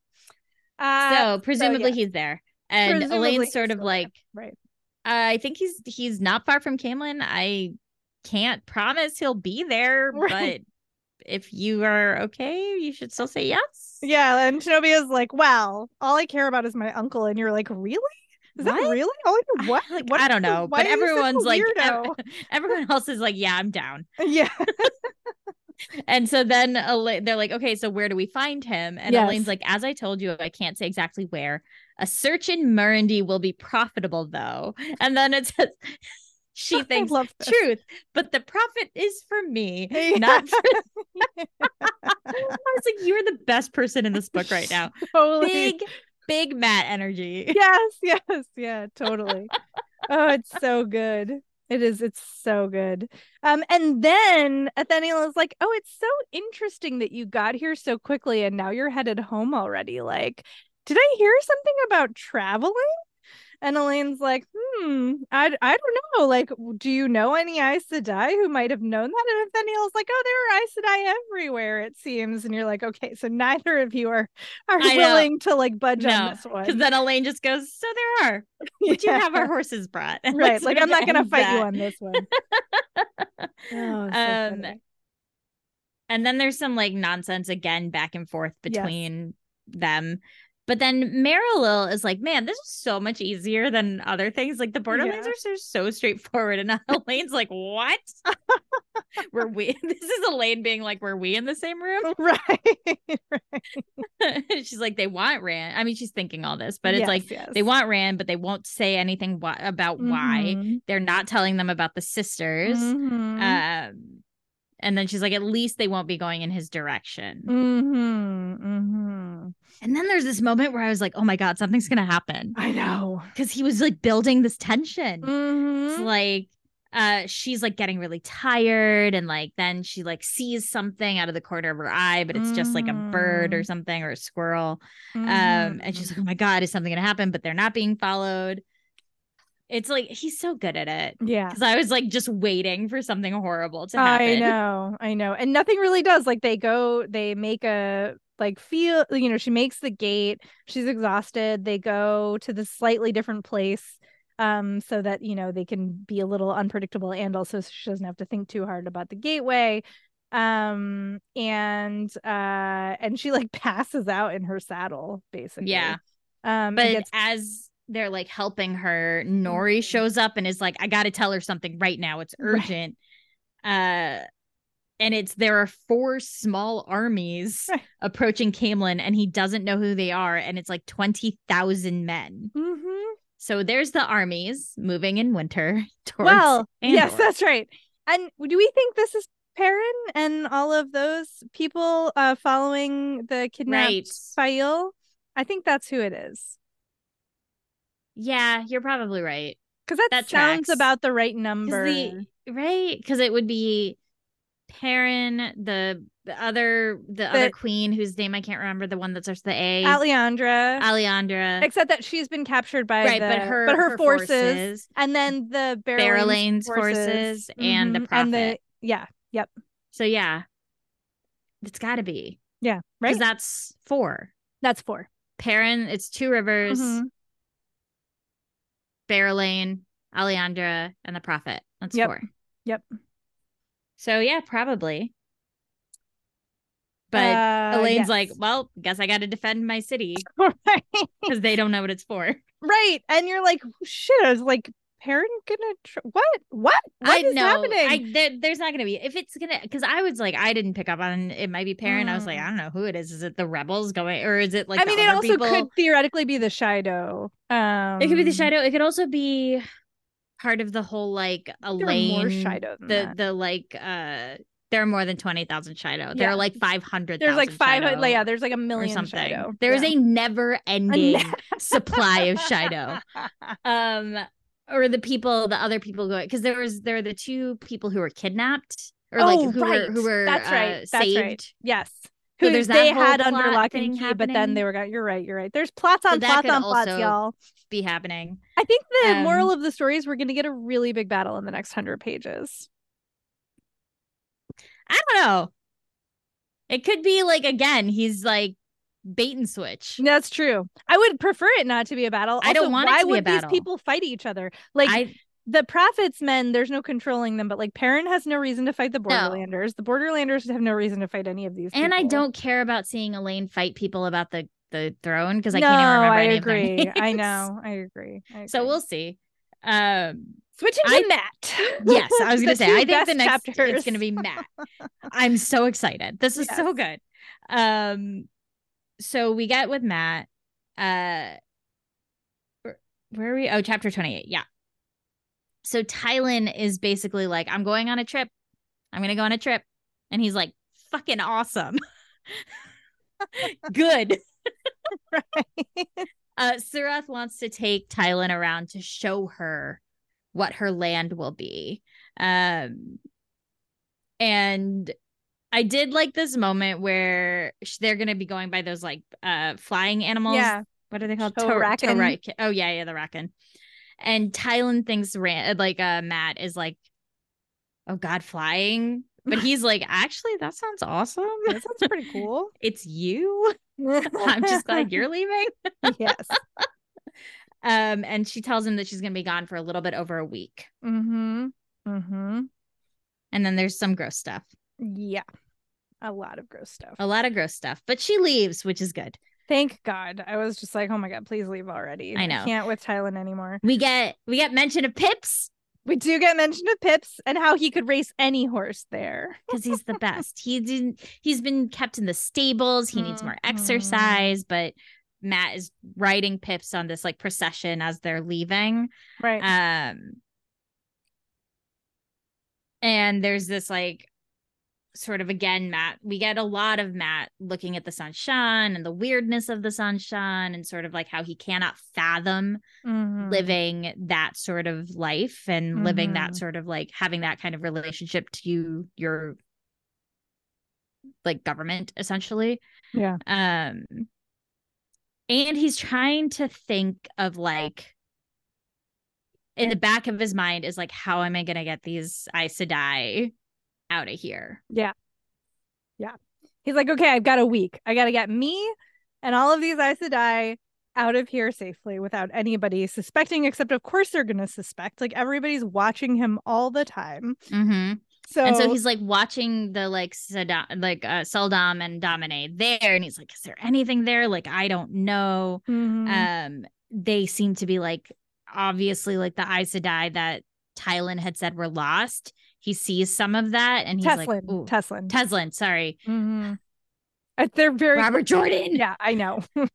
Uh, so presumably yeah. he's there, and presumably Elayne's sort of still there. like, right. I think he's he's not far from Caemlyn. I can't promise he'll be there, Right. but if you are okay, you should still say yes. Yeah, and Tenobia is like, "Well, all I care about is my uncle," and you're like, "Really? Is that really? Oh, All I what? Like, what I don't know, but are you everyone's like, ev- everyone else is like, yeah, I'm down. yeah, And so then Ela- they're like, okay, so where do we find him? And Yes. Elayne's like, as I told you, I can't say exactly where. A search in Murandy will be profitable, though. And then it says, she thinks truth, but the profit is for me, Yeah. not for. I was like, you're the best person in this book right now. totally. Big, big Mat energy. Yes, yes, yeah, totally. oh, it's so good. It is. It's so good. Um, and then Ethenielle is like, "Oh, it's so interesting that you got here so quickly, and now you're headed home already. Like, did I hear something about traveling?" And Elayne's like, hmm, I, I don't know. Like, do you know any Aes Sedai who might have known that? And Ethenielle's like, oh, there are Aes Sedai everywhere, it seems. And you're like, okay, so neither of you are are willing to like budge no, on this one. Because then Elayne just goes, so there are. Would yeah. you have our horses brought? right. Like, I'm not gonna fight that. you on this one. oh, so um and then there's some like nonsense again back and forth between yes. them but then Merilille is like, man, this is so much easier than other things. Like the Borderlands yeah. are so, straightforward. And Elayne's like, what? were we? This is Elayne being like, were we in the same room? Right. right. she's like, they want Rand. I mean, she's thinking all this, but it's yes, like yes. they want Rand, but they won't say anything wh- about mm-hmm. why. They're not telling them about the sisters. Mm-hmm. Um, and then she's like, at least they won't be going in his direction. Mm-hmm, mm-hmm. And then there's this moment where I was like, oh my God, something's going to happen. I know. Because he was like building this tension. Mm-hmm. It's like, uh, she's like getting really tired. And like, then she like sees something out of the corner of her eye, but it's just like a bird or mm. something or a squirrel. Um, and she's like, oh my God, is something going to happen? But they're not being followed. It's like he's so good at it. Yeah. Because I was like just waiting for something horrible to happen. I know, I know. And nothing really does. Like they go, they make a like feel, you know, she makes the gate, she's exhausted. They go to the slightly different place um so that you know they can be a little unpredictable and also she doesn't have to think too hard about the gateway um and uh and she like passes out in her saddle basically yeah um but gets- as they're like helping her. Norry mm-hmm. shows up and is like, I gotta tell her something right now. It's urgent. Right. Uh and it's there are four small armies right. approaching Caemlyn, and he doesn't know who they are, and it's like twenty thousand men. Mm-hmm. So there's the armies moving in winter towards. Well, Andor. yes, that's right. And do we think this is Perrin and all of those people uh, following the kidnapped right. I think that's who it is. Yeah, you're probably right. Because that, that sounds tracks. about the right number. The, right? Because it would be Perrin, the the other the, the, other queen whose name I can't remember, the one that starts the A. Alliandre. Alliandre. Except that she's been captured by right, the, but her but her, her forces, forces, and then the Berelain's forces, forces mm-hmm. and the prophet. And the, yeah, yep. So yeah, it's got to be yeah, right. Because that's four. That's four. Perrin, it's two rivers. Mm-hmm. Berelain, Alliandre, and the Prophet. That's yep. four. Yep. So yeah, probably. But uh, Elayne's yes. like, well, guess I got to defend my city because they don't know what it's for. Right, and you're like, shit. I was like, Perrin gonna tr- what? What? What I is know. happening? I there, there's not gonna be if it's gonna because I was like I didn't pick up on it might be Perrin. Mm. I was like I don't know who it is. Is it the rebels going or is it like I mean it also people? could theoretically be the Shaido. Um, it could be the Shaido. It could also be part of the whole like Elain more Shaido the that. the like uh there are more than 20,000 Shaido. Yeah. There are like 500. There's like 500. Yeah, there's like a million something. Shaido. There's yeah. a never ending supply of Shaido. Um, or the people, the other people going because there was there are the two people who were kidnapped or like oh, who right. were who were that's right, uh, that's saved. right. Yes. Who so there's they had under lock and key, happening. but then they were got. You're right. You're right. There's plots on so plots on plots, y'all. Be happening. I think the um, moral of the story is we're going to get a really big battle in the next hundred pages. I don't know. It could be like again, he's like bait and switch. That's true. I would prefer it not to be a battle. Also, I don't want to why would these people fight each other? Like I, the Prophet's men, there's no controlling them, but like Perrin has no reason to fight the Borderlanders. No. The Borderlanders have no reason to fight any of these. And people. I don't care about seeing Elayne fight people about the the throne because I no, can't even remember I any agree. of their names. I know. I agree. I agree. So we'll see. Um Switching to I, Mat. Yes, I was going to say. I think the next chapters. it's going to be Mat. I'm so excited. This is yes. so good. Um, so we get with Mat. Uh, where are we? Oh, chapter 28. Yeah. So Tylin is basically like, I'm going on a trip. I'm going to go on a trip. And he's like, fucking awesome. Good. right. Uh, Suroth wants to take Tylin around to show her what her land will be. Um, and I did like this moment where they're going to be going by those like uh flying animals. Yeah. What are they called? to'raken. Tor- oh yeah, yeah, the Rakan. and Tylin thinks Ran- like uh Mat is like, oh God, flying. But he's like, actually, that sounds awesome. That sounds pretty cool. It's you. I'm just glad you're leaving. yes. Um, and she tells him that she's gonna be gone for a little bit over a week. Mm-hmm. Mm-hmm. And then there's some gross stuff. Yeah. A lot of gross stuff. A lot of gross stuff. But she leaves, which is good. Thank God. I was just like, oh my God, please leave already. I know. can't with Tylin anymore. We get we get mention of Pips We do get mention of Pips and how he could race any horse there. because he's the best. he didn't he's been kept in the stables. He needs more Mhm. exercise, but Mat is riding Pips on this like procession as they're leaving. Right. Um and there's this like sort of again Mat we get a lot of Mat looking at the Seanchan and the weirdness of the Seanchan and sort of like how he cannot fathom Mhm. living that sort of life and living that Mhm. sort of like having that kind of relationship to you, your like government essentially Yeah. um and he's trying to think of like in the back of his mind is like how am i going to get these Aes Sedai out of here Yeah. Yeah. He's like, okay, I've got a week. I got to get me and all of these Aes Sedai out of here safely without anybody suspecting, except of course they're going to suspect. Like everybody's watching him all the time. mm-hmm. So, and so he's like watching the like Sada- like uh sul'dam and damane there and he's like is there anything there like I don't know Mhm. um they seem to be like obviously like the Aes Sedai that Tylin had said were lost. He sees some of that and he's Teslyn. like, Ooh, Teslyn. Teslyn, sorry. Mhm. Uh, They're very Robert Jordan. Yeah, I know.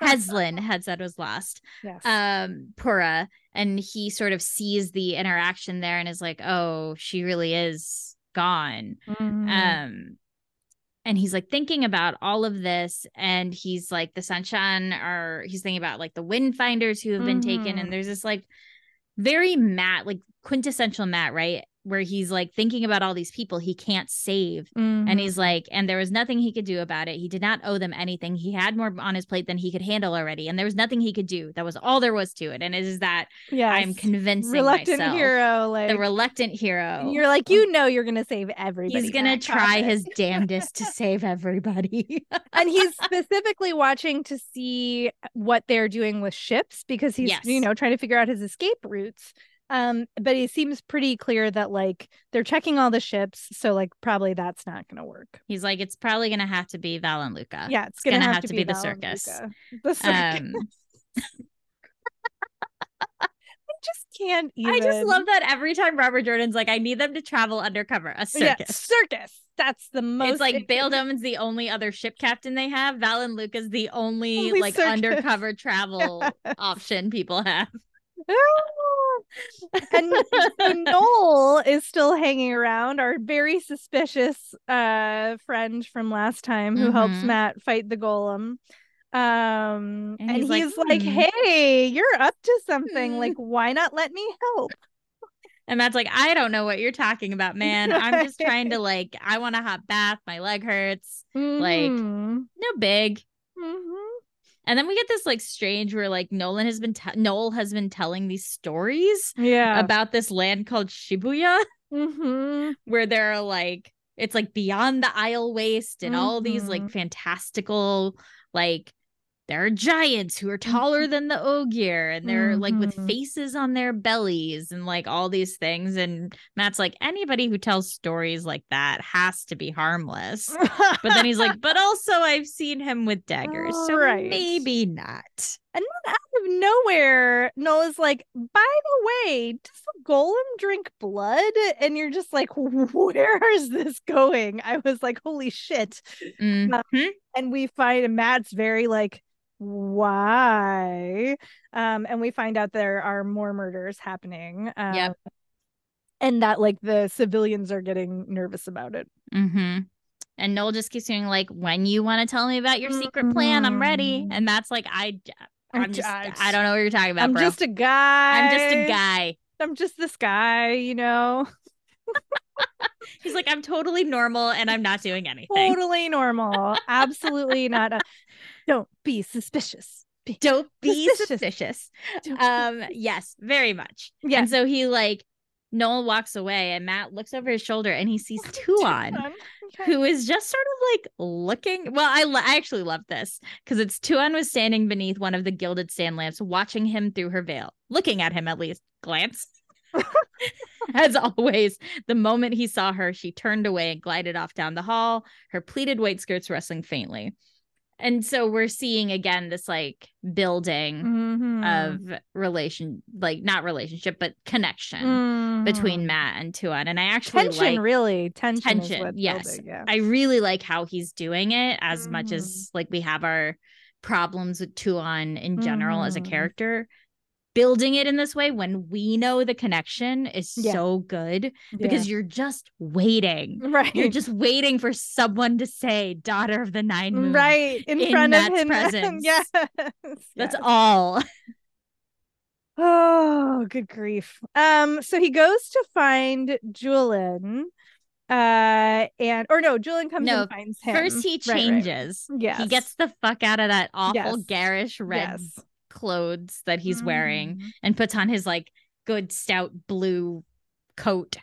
Teslyn had said was lost. yes. Um, Pura. And he sort of sees the interaction there and is like, oh, she really is gone. Mhm. Um, and he's like thinking about all of this, and he's like, the Seanchan are he's thinking about like the wind finders who have been taken, Mhm. and there's this like very Mat, like quintessential Mat, right? Where he's like thinking about all these people he can't save. And Mhm. he's like, and there was nothing he could do about it. He did not owe them anything. He had more on his plate than he could handle already. And there was nothing he could do. That was all there was to it. And it is that yes. I'm convincing reluctant myself. hero. Like The reluctant hero. you're like, you know, you're gonna save everybody. He's gonna try his damnedest to save everybody. and he's specifically watching to see what they're doing with ships because he's Yes. you know trying to figure out his escape routes um but it seems pretty clear that like they're checking all the ships so like probably that's not gonna work He's like, it's probably gonna have to be Valan Luca. yeah it's gonna, have, to be, the circus. The circus Um, I just can't even I just love that every time Robert Jordan's like, I need them to travel undercover, a Yeah, circus. circus that's the most it's like Bayle Domon's the only other ship captain they have. Valan Luca's the only, Only like circus. undercover travel option people have. and Noal is still hanging around, our very suspicious uh friend from last time who helps Mhm. Mat fight the gholam. Um And and, he's he's, like, like, "Hmm." hey, you're up to something. Hmm. Like, why not let me help? And Mat's like, I don't know what you're talking about, man. I'm just trying to like, I want a hot bath. My leg hurts. Like- Mhm. No big. Mhm. And then we get this like strange where like Nolan has been te- Noal has been telling these stories yeah. about this land called Shibuya Mhm. where there are like it's like beyond the Aiel Waste and all these like Mhm. fantastical like there are giants who are taller than the Ogier and they're like with Mhm. faces on their bellies and like all these things and Mat's like anybody who tells stories like that has to be harmless. But then he's like, but also I've seen him with daggers, so Right. maybe not. And then out of nowhere, Noah's like, by the way, does the gholam drink blood? And you're just like, where is this going? I was like, holy shit. Mhm. And we find and Mat's very like, why? Um, and we find out there are more murders happening. Um, Yep. And that like the civilians are getting nervous about it. Mm-hmm. And Noal just keeps saying like, when you want to tell me about your secret plan, I'm ready. Mhm. And that's like, I, I'm just, I- I don't know what you're talking about, I'm bro. just a guy. I'm just a guy. I'm just this guy, you know. He's like, I'm totally normal and I'm not doing anything. totally normal. Absolutely not. A, don't be suspicious. be don't be Suspicious. suspicious. Don't- Um, yes, very much. yeah. And so he like Noal walks away and Mat looks over his shoulder and he sees Tuon, Okay. who is just sort of like looking. Well, I, lo- I actually love this because it's Tuon was standing beneath one of the gilded stand lamps, watching him through her veil, looking at him at least. Glance. As always, the moment he saw her, she turned away and glided off down the hall, her pleated white skirts rustling faintly. And so we're seeing again this like building Mhm. of relation, like not relationship, but connection between Mhm. Mat and Tuon. And I actually tension, like really tension. tension, yes. building, yeah. I really like how he's doing it as much Mhm. as like we have our problems with Tuon in general as a Mhm. character. Building it in this way when we know the connection is Yeah. so good Yeah. because you're just waiting. right, You're just waiting for someone to say daughter of the nine moon. right in, in front Mat's of him. presence. yes, That's yes. all. Oh, good grief. Um, so he goes to find Juilin, uh, and or no, Juilin comes No, and finds him. First he Right, right. changes. Yes. He gets the fuck out of that awful Yes. garish red Yes. Clothes that he's wearing Mhm. and puts on his like good stout blue coat.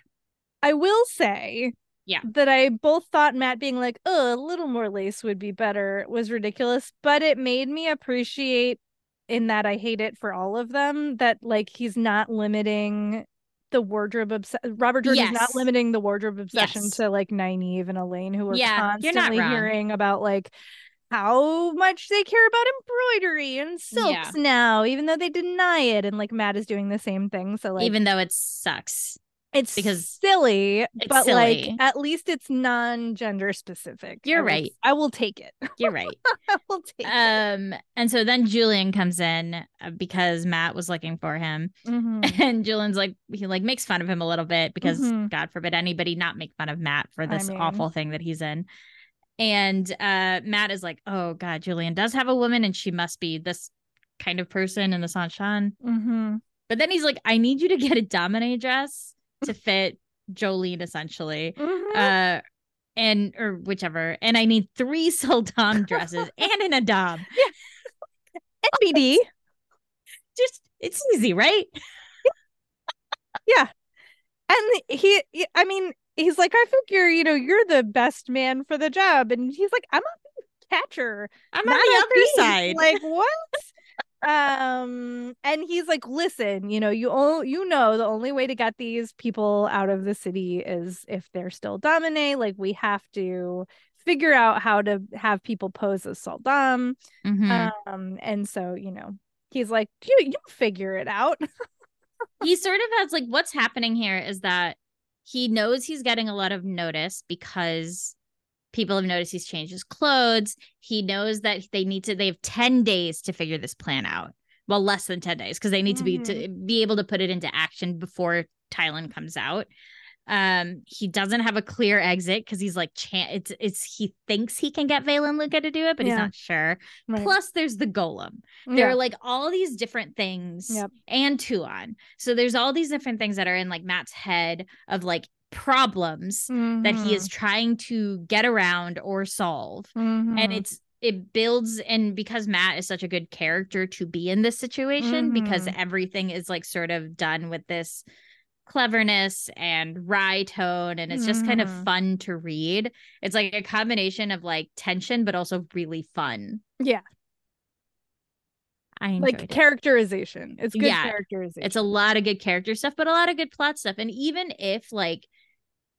I will say, Yeah. that I both thought Mat being like, "Oh, a little more lace would be better," was ridiculous, but it made me appreciate in that I hate it for all of them that like he's not limiting the wardrobe obs- Robert Jordan is not limiting the wardrobe obsession Yes. to like Nynaeve and Elayne who are Yeah, constantly hearing about like how much they care about embroidery and silks now, even though they deny it. And like Mat is doing the same thing. So like even though it sucks. it's because silly, it's but like at least it's non-gender specific. You're right. I will take it. You're right. I will take it. um and so then Juilin comes in uh, because Mat was looking for him Mhm. and Juilin's like he like makes fun of him a little bit because Mhm. god forbid anybody not make fun of Mat for I this mean- awful thing that he's in. And uh Mat is like, "Oh god, Juilin does have a woman and she must be this kind of person in the Seanchan." Mhm. But then he's like, "I need you to get a damane dress to fit Joline essentially." Mhm. Uh and or whichever. And I need three sul'dam dresses and an a'dam. NBD. Just it's easy, right? Yeah. And he- I mean, he's like, I figure, you know, you're the best man for the job. And he's like, I'm a catcher. I'm on the other thief." side. Like, what? um and he's like listen you know you all you know the only way to get these people out of the city is if they're still dominate like we have to figure out how to have people pose as sul'dam. Mhm. um and so you know he's like you you figure it out he sort of has like what's happening here is that he knows he's getting a lot of notice because people have noticed he's changed his clothes. He knows that they need to they have 10 days to figure this plan out. Well, less than 10 days because they need to be to mm-hmm. be able to put it into action before Tylin comes out. Um he doesn't have a clear exit because he's like chan- it's it's he thinks he can get Valan Luca to do it, but he's not sure. Right. Plus there's the gholam there Yeah. are like all these different things Yep. and Tuon. So there's all these different things that are in like Mat's head of like problems that he is trying to get around or solve. And Mhm. it's it builds and because Mat is such a good character to be in this situation because Mhm. everything is like sort of done with this cleverness and wry tone and it's just kind of Mhm. fun to read. It's like a combination of like tension but also really fun. yeah I like it. characterization it's good Yeah, characterization it's a lot of good character stuff but a lot of good plot stuff and even if like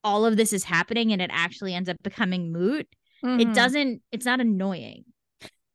all of this is happening and it actually ends up becoming moot it Mhm. doesn't it's not annoying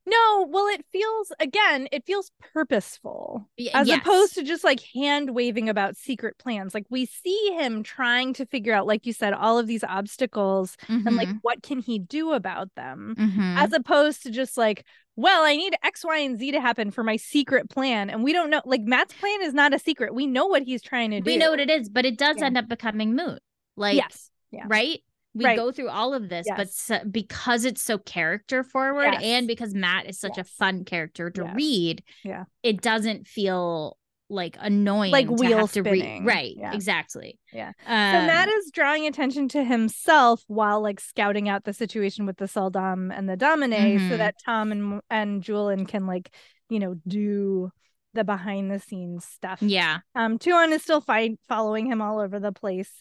No, well, it feels again, it feels purposeful as yes. opposed to just like hand waving about secret plans. Like we see him trying to figure out, like you said, all of these obstacles and like Mhm, what can he do about them, mhm. as opposed to just like, well, I need X, Y, and Z to happen for my secret plan, and we don't know. Like Matt's plan is not a secret. We know what he's trying to do. we know what it is but it does Yeah. end up becoming moot like yes, yeah. right we Right. go through all of this but so, because it's so character forward Yes. and because mat is such Yes. a fun character to Yes. read Yeah. it doesn't feel like annoying Like to wheel have to read spinning. right Yeah. exactly Yeah. um, So Mat is drawing attention to himself while like scouting out the situation with the sul'dam and the damane Mhm. so that Tom and and Juilin can like you know, do the behind the scenes stuff. Yeah. Um, tuon is still fight following him all over the place.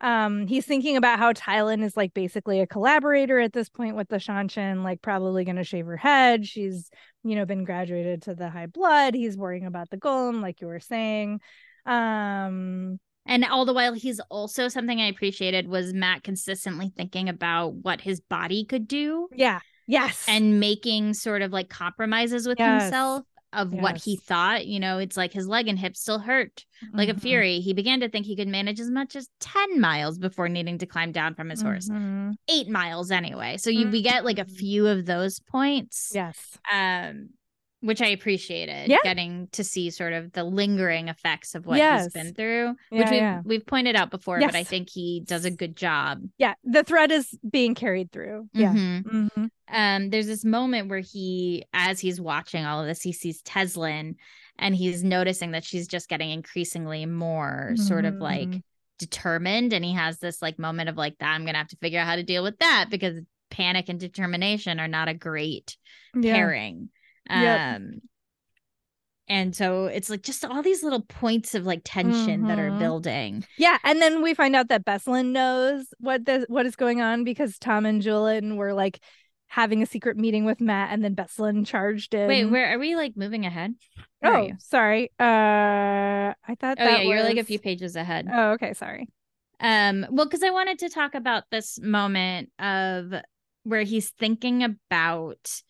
Um, he's thinking about how Tylin is like basically a collaborator at this point with the Seanchan, like probably gonna shave her head. She's, you know, been graduated to the high blood. He's worrying about the gholam, like you were saying. Um and all the while he's also something I appreciated was Mat consistently thinking about what his body could do. Yeah. Yes. And making sort of like compromises with Yes. himself of what he thought. You know, it's like his leg and hip still hurt like a Mhm. fury. He began to think he could manage as much as 10 miles before needing to climb down from his horse. Mhm. Eight miles anyway. So you we get like a few of those points. Yes. Um which I appreciated Yeah. getting to see sort of the lingering effects of what Yes. he's been through, Yeah, which we've, yeah. we've pointed out before, but I think he does a good job. Yeah. The thread is being carried through. Yeah. Mhm. Mhm. um there's this moment where he as he's watching all of this he sees Teslyn and he's noticing that she's just getting increasingly more sort of like Mhm. determined and he has this like moment of like that I'm going to have to figure out how to deal with that because panic and determination are not a great Yeah. Yep. um and so it's like just all these little points of like tension that are Mhm. building Yeah, and then we find out that Beslan knows what the what is going on because Tom and Juilin were like having a secret meeting with Mat, and then Beslan charged in. wait where are we like moving ahead Where Oh, sorry. Uh, I thought. oh that yeah you're like a few pages ahead Oh, okay. Sorry. Um, well, because I wanted to talk about this moment of where he's thinking about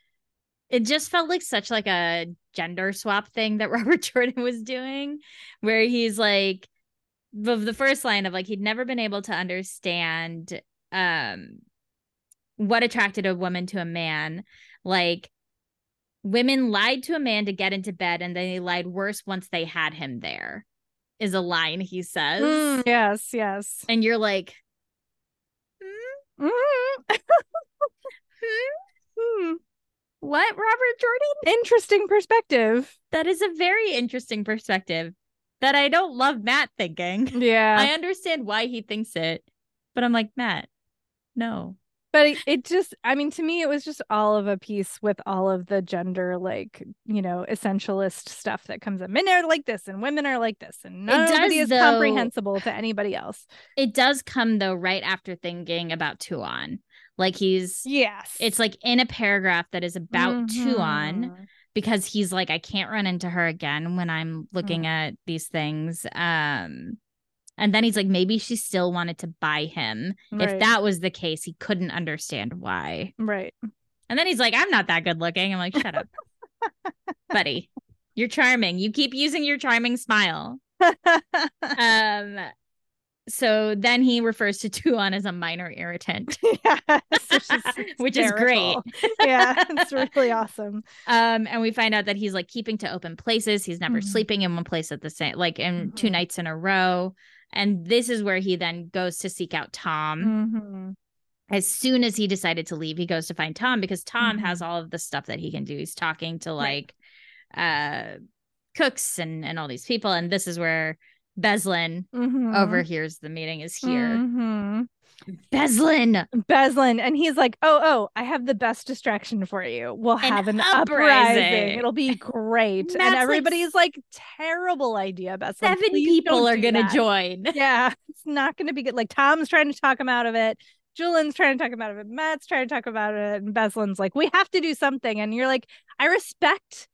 it just felt like such like a gender swap thing that Robert Jordan was doing, where he's like the the first line of like he'd never been able to understand um what attracted a woman to a man. Like women lied to a man to get into bed and then they lied worse once they had him there is a line he says Mm, yes. Yes. and you're like Mm. hmm, Hmm. What robert jordan? Interesting perspective. that is a very interesting perspective that i don't love mat thinking. Yeah. i understand why he thinks it but i'm like mat no. But it, it just i mean to me it was just all of a piece with all of the gender like you know essentialist stuff that comes in. Men are like this and women are like this and does, nobody is though- comprehensible to anybody else. It does come though right after thinking about tuon like he's yes. it's like in a paragraph that is about tuon Mhm. because he's like i can't run into her again when i'm looking at these things. Um and then he's like maybe she still wanted to buy him. If that was the case he couldn't understand why. Right. And then he's like i'm not that good looking. I'm like shut up buddy. You're charming. You keep using your charming smile. Um so then he refers to Tuon as a minor irritant yes, which is, Which is great. yeah it's really awesome Um, and we find out that he's like keeping to open places. He's never Mhm. sleeping in one place at the same, like in two Mhm. nights in a row. And this is where he then goes to seek out Tom. Mhm. As soon as he decided to leave, he goes to find Tom because Tom Mhm. has all of the stuff that he can do. He's talking to like uh cooks and and all these people. And this is where Beslan Mhm. overhears the meeting is here. Mhm. Beslan. Beslan, and he's like, "Oh, oh, I have the best distraction for you. We'll An have an uprising." uprising. It'll be great." And everybody's like, "Terrible idea, Beslan. Seven Please people are gonna that." join. Yeah, it's not going to be good. Like Tom's trying to talk him out of it. Juilin's trying to talk him out of it. Mat's trying to talk him out of it, and Beslan's like, "We have to do something." And you're like, "I respect."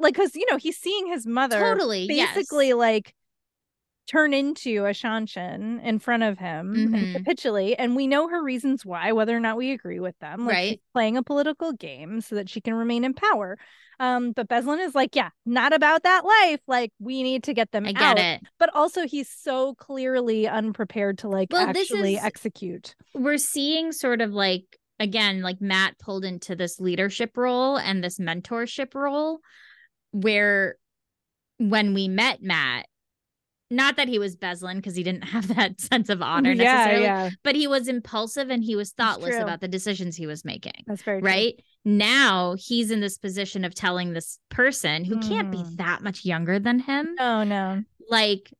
Like, because you know he's seeing his mother Totally. basically yes. like turn into a Seanchan in front of him Mhm. and capitulate. And we know her reasons why, whether or not we agree with them. Like Right. playing a political game so that she can remain in power. Um, but Beslan is like, yeah, not about that life. Like we need to get them I out. get. But also he's so clearly unprepared to like Well, this actually is- execute. we're seeing sort of like again like mat pulled into this leadership role and this mentorship role where when we met mat not that he was Beslan because he didn't have that sense of honor necessarily, yeah. but he was impulsive and he was thoughtless about the decisions he was making. That's very true. Right now, he's in this position of telling this person who can't be Mhm. that much younger than him, No, no. like,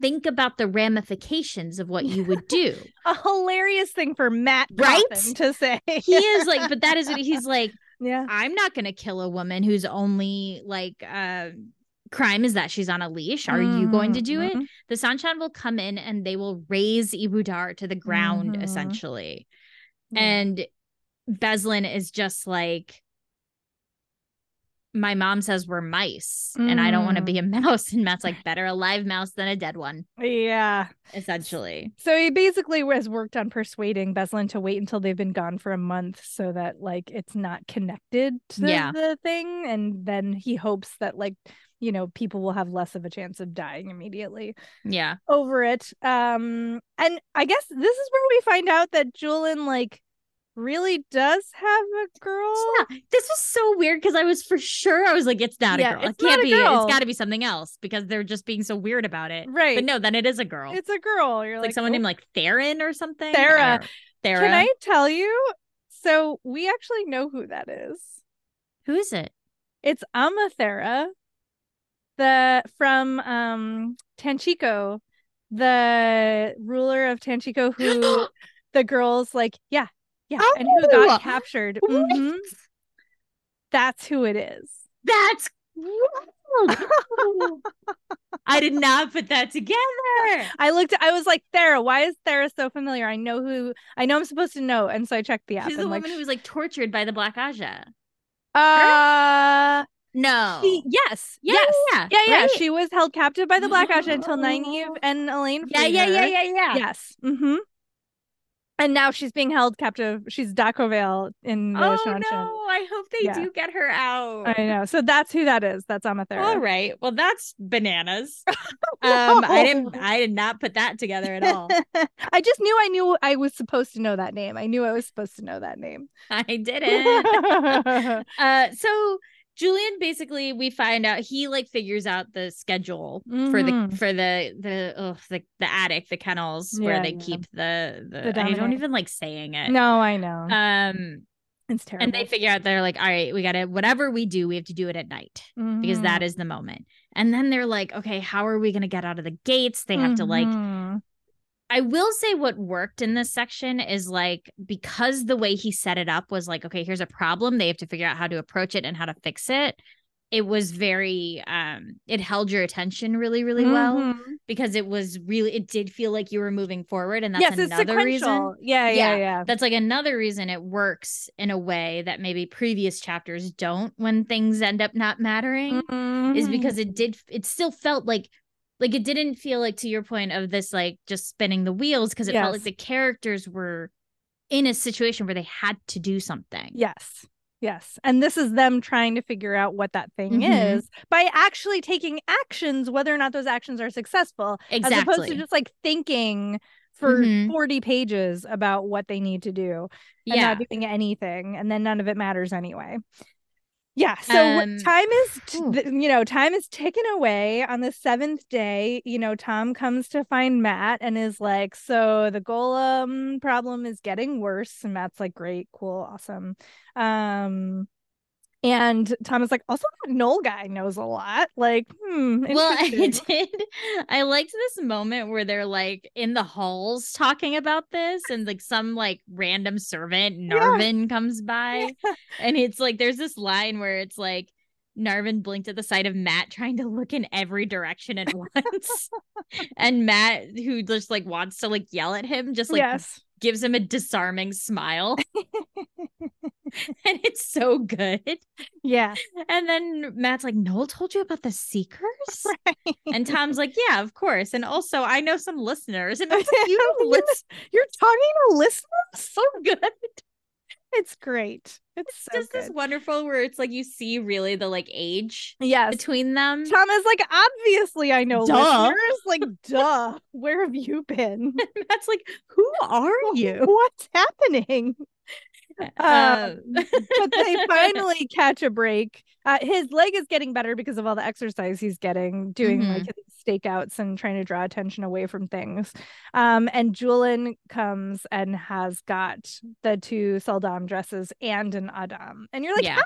think about the ramifications of what you would do. A hilarious thing for Mat Right? Cauthon to say. he is like, but that is what he's like. Yeah. I'm not going to kill a woman who's only like uh crime is that she's on a leash. Are you going to do it? Mhm. The Seanchan will come in and they will raise Ebou Dar to the ground Mhm. essentially. Yeah. And Beslan is just like my mom says we're mice and I don't want to Mm. be a mouse. And Mat's like, better a live mouse than a dead one, yeah. essentially. So he basically has worked on persuading Beslan to wait until they've been gone for a month so that like it's not connected to Yeah. the thing. And then he hopes that like, you know, people will have less of a chance of dying immediately Yeah. over it. Um, and I guess this is where we find out that Juilin like really does have a girl. Yeah, this was so weird because I was for sure I was like, it's not Yeah, a girl. It can't be. girl. It's got to be something else because they're just being so weird about it. Right. But no, then it is a girl. It's a girl. You're like, like, someone "Oh, named like Theron or something. Thera. Thera. Can I tell you? So we actually know who that is. Who is it? It's Amathera, the from um Tanchico, the ruler of Tanchico who the girls like, yeah, yeah, and who Oh! got captured. What? Mhm. That's who it is. That's. I did not put that together. I looked I was like, Thera, why is Thera so familiar? I know who I know I'm supposed to know. And so I checked the app She's the and woman like who was like tortured by the Black Ajah. uh No. she, yes. Yes. yeah, Yeah, yeah. right? She was held captive by the Black Ajah until Nynaeve and Elayne. yeah, yeah, her. yeah, yeah, yeah. Yes. Mm-hmm. And now she's being held captive. She's da'covale in the Oh Seanchan. no! I hope they Yeah. do get her out. I know. So that's who that is. That's Amathera. All right. Well, that's bananas. Um, I didn't. I did not put that together at all. I just knew I knew I was supposed to know that name. I knew I was supposed to know that name. I didn't. uh, so Julian basically, we find out he like figures out the schedule for the for the the oh, the the attic, the kennels where they yeah. keep the the. The I don't even like saying it. no, I know. Um, it's terrible. and they figure out they're like, all right, we gotta whatever we do, we have to do it at night. because Mm-hmm. that is the moment. And then they're like, okay, how are we going to get out of the gates? They have to like, Mhm. I will say what worked in this section is like, because the way he set it up was like, okay, here's a problem. They have to figure out how to approach it and how to fix it. It was very, um, it held your attention really, really well Mhm. because it was really, it did feel like you were moving forward. And that's yes, it's another reason. Yeah, yeah, Yeah. yeah. That's like another reason it works in a way that maybe previous chapters don't when things end up not mattering is Mhm. because it did it still felt like like it didn't feel like to your point of this like just spinning the wheels because it felt like the characters were in a situation where they had to do something. Yes. Yes. And this is them trying to figure out what that thing Mhm. is by actually taking actions, whether or not those actions are successful, as opposed to just like thinking for Mhm. 40 pages about what they need to do and yeah. not doing anything. And then none of it matters anyway. Yeah. So Um, time is, t- you know, time is ticking away. On the seventh day, you know, Tom comes to find Mat and is like, So the gholam problem is getting worse. And Mat's like, Great, cool, awesome. Um, and Tom is like, Also, that Noal guy knows a lot. Like, hmm. Well, I did. I liked this moment where they're like in the halls talking about this, and like some like random servant Narvin comes by, and it's like there's this line where it's like Narvin blinked at the sight of Mat trying to look in every direction at once, and Mat, who just like wants to like yell at him, just like yes. Gives him a disarming smile, and it's so good. Yeah. And then Mat's like, Noal told you about the Seekers? Right. And Tom's like, yeah, of course. And also, I know some listeners. And like, you You listen You're talking to listeners? so good. It's great. It's, It's so just this wonderful where it's like you see really the like age Yes. between them. Tom is like, obviously I know Duh. listeners. Like, duh. Where have you been? That's like, who are you? What's happening? Uh, but they finally catch a break. Uh, his leg is getting better because of all the exercise he's getting, doing like his stakeouts and trying to draw attention away from things. Um, and Julian comes and has got the two sul'dam dresses and an a'dam. And you're like, Yeah. how,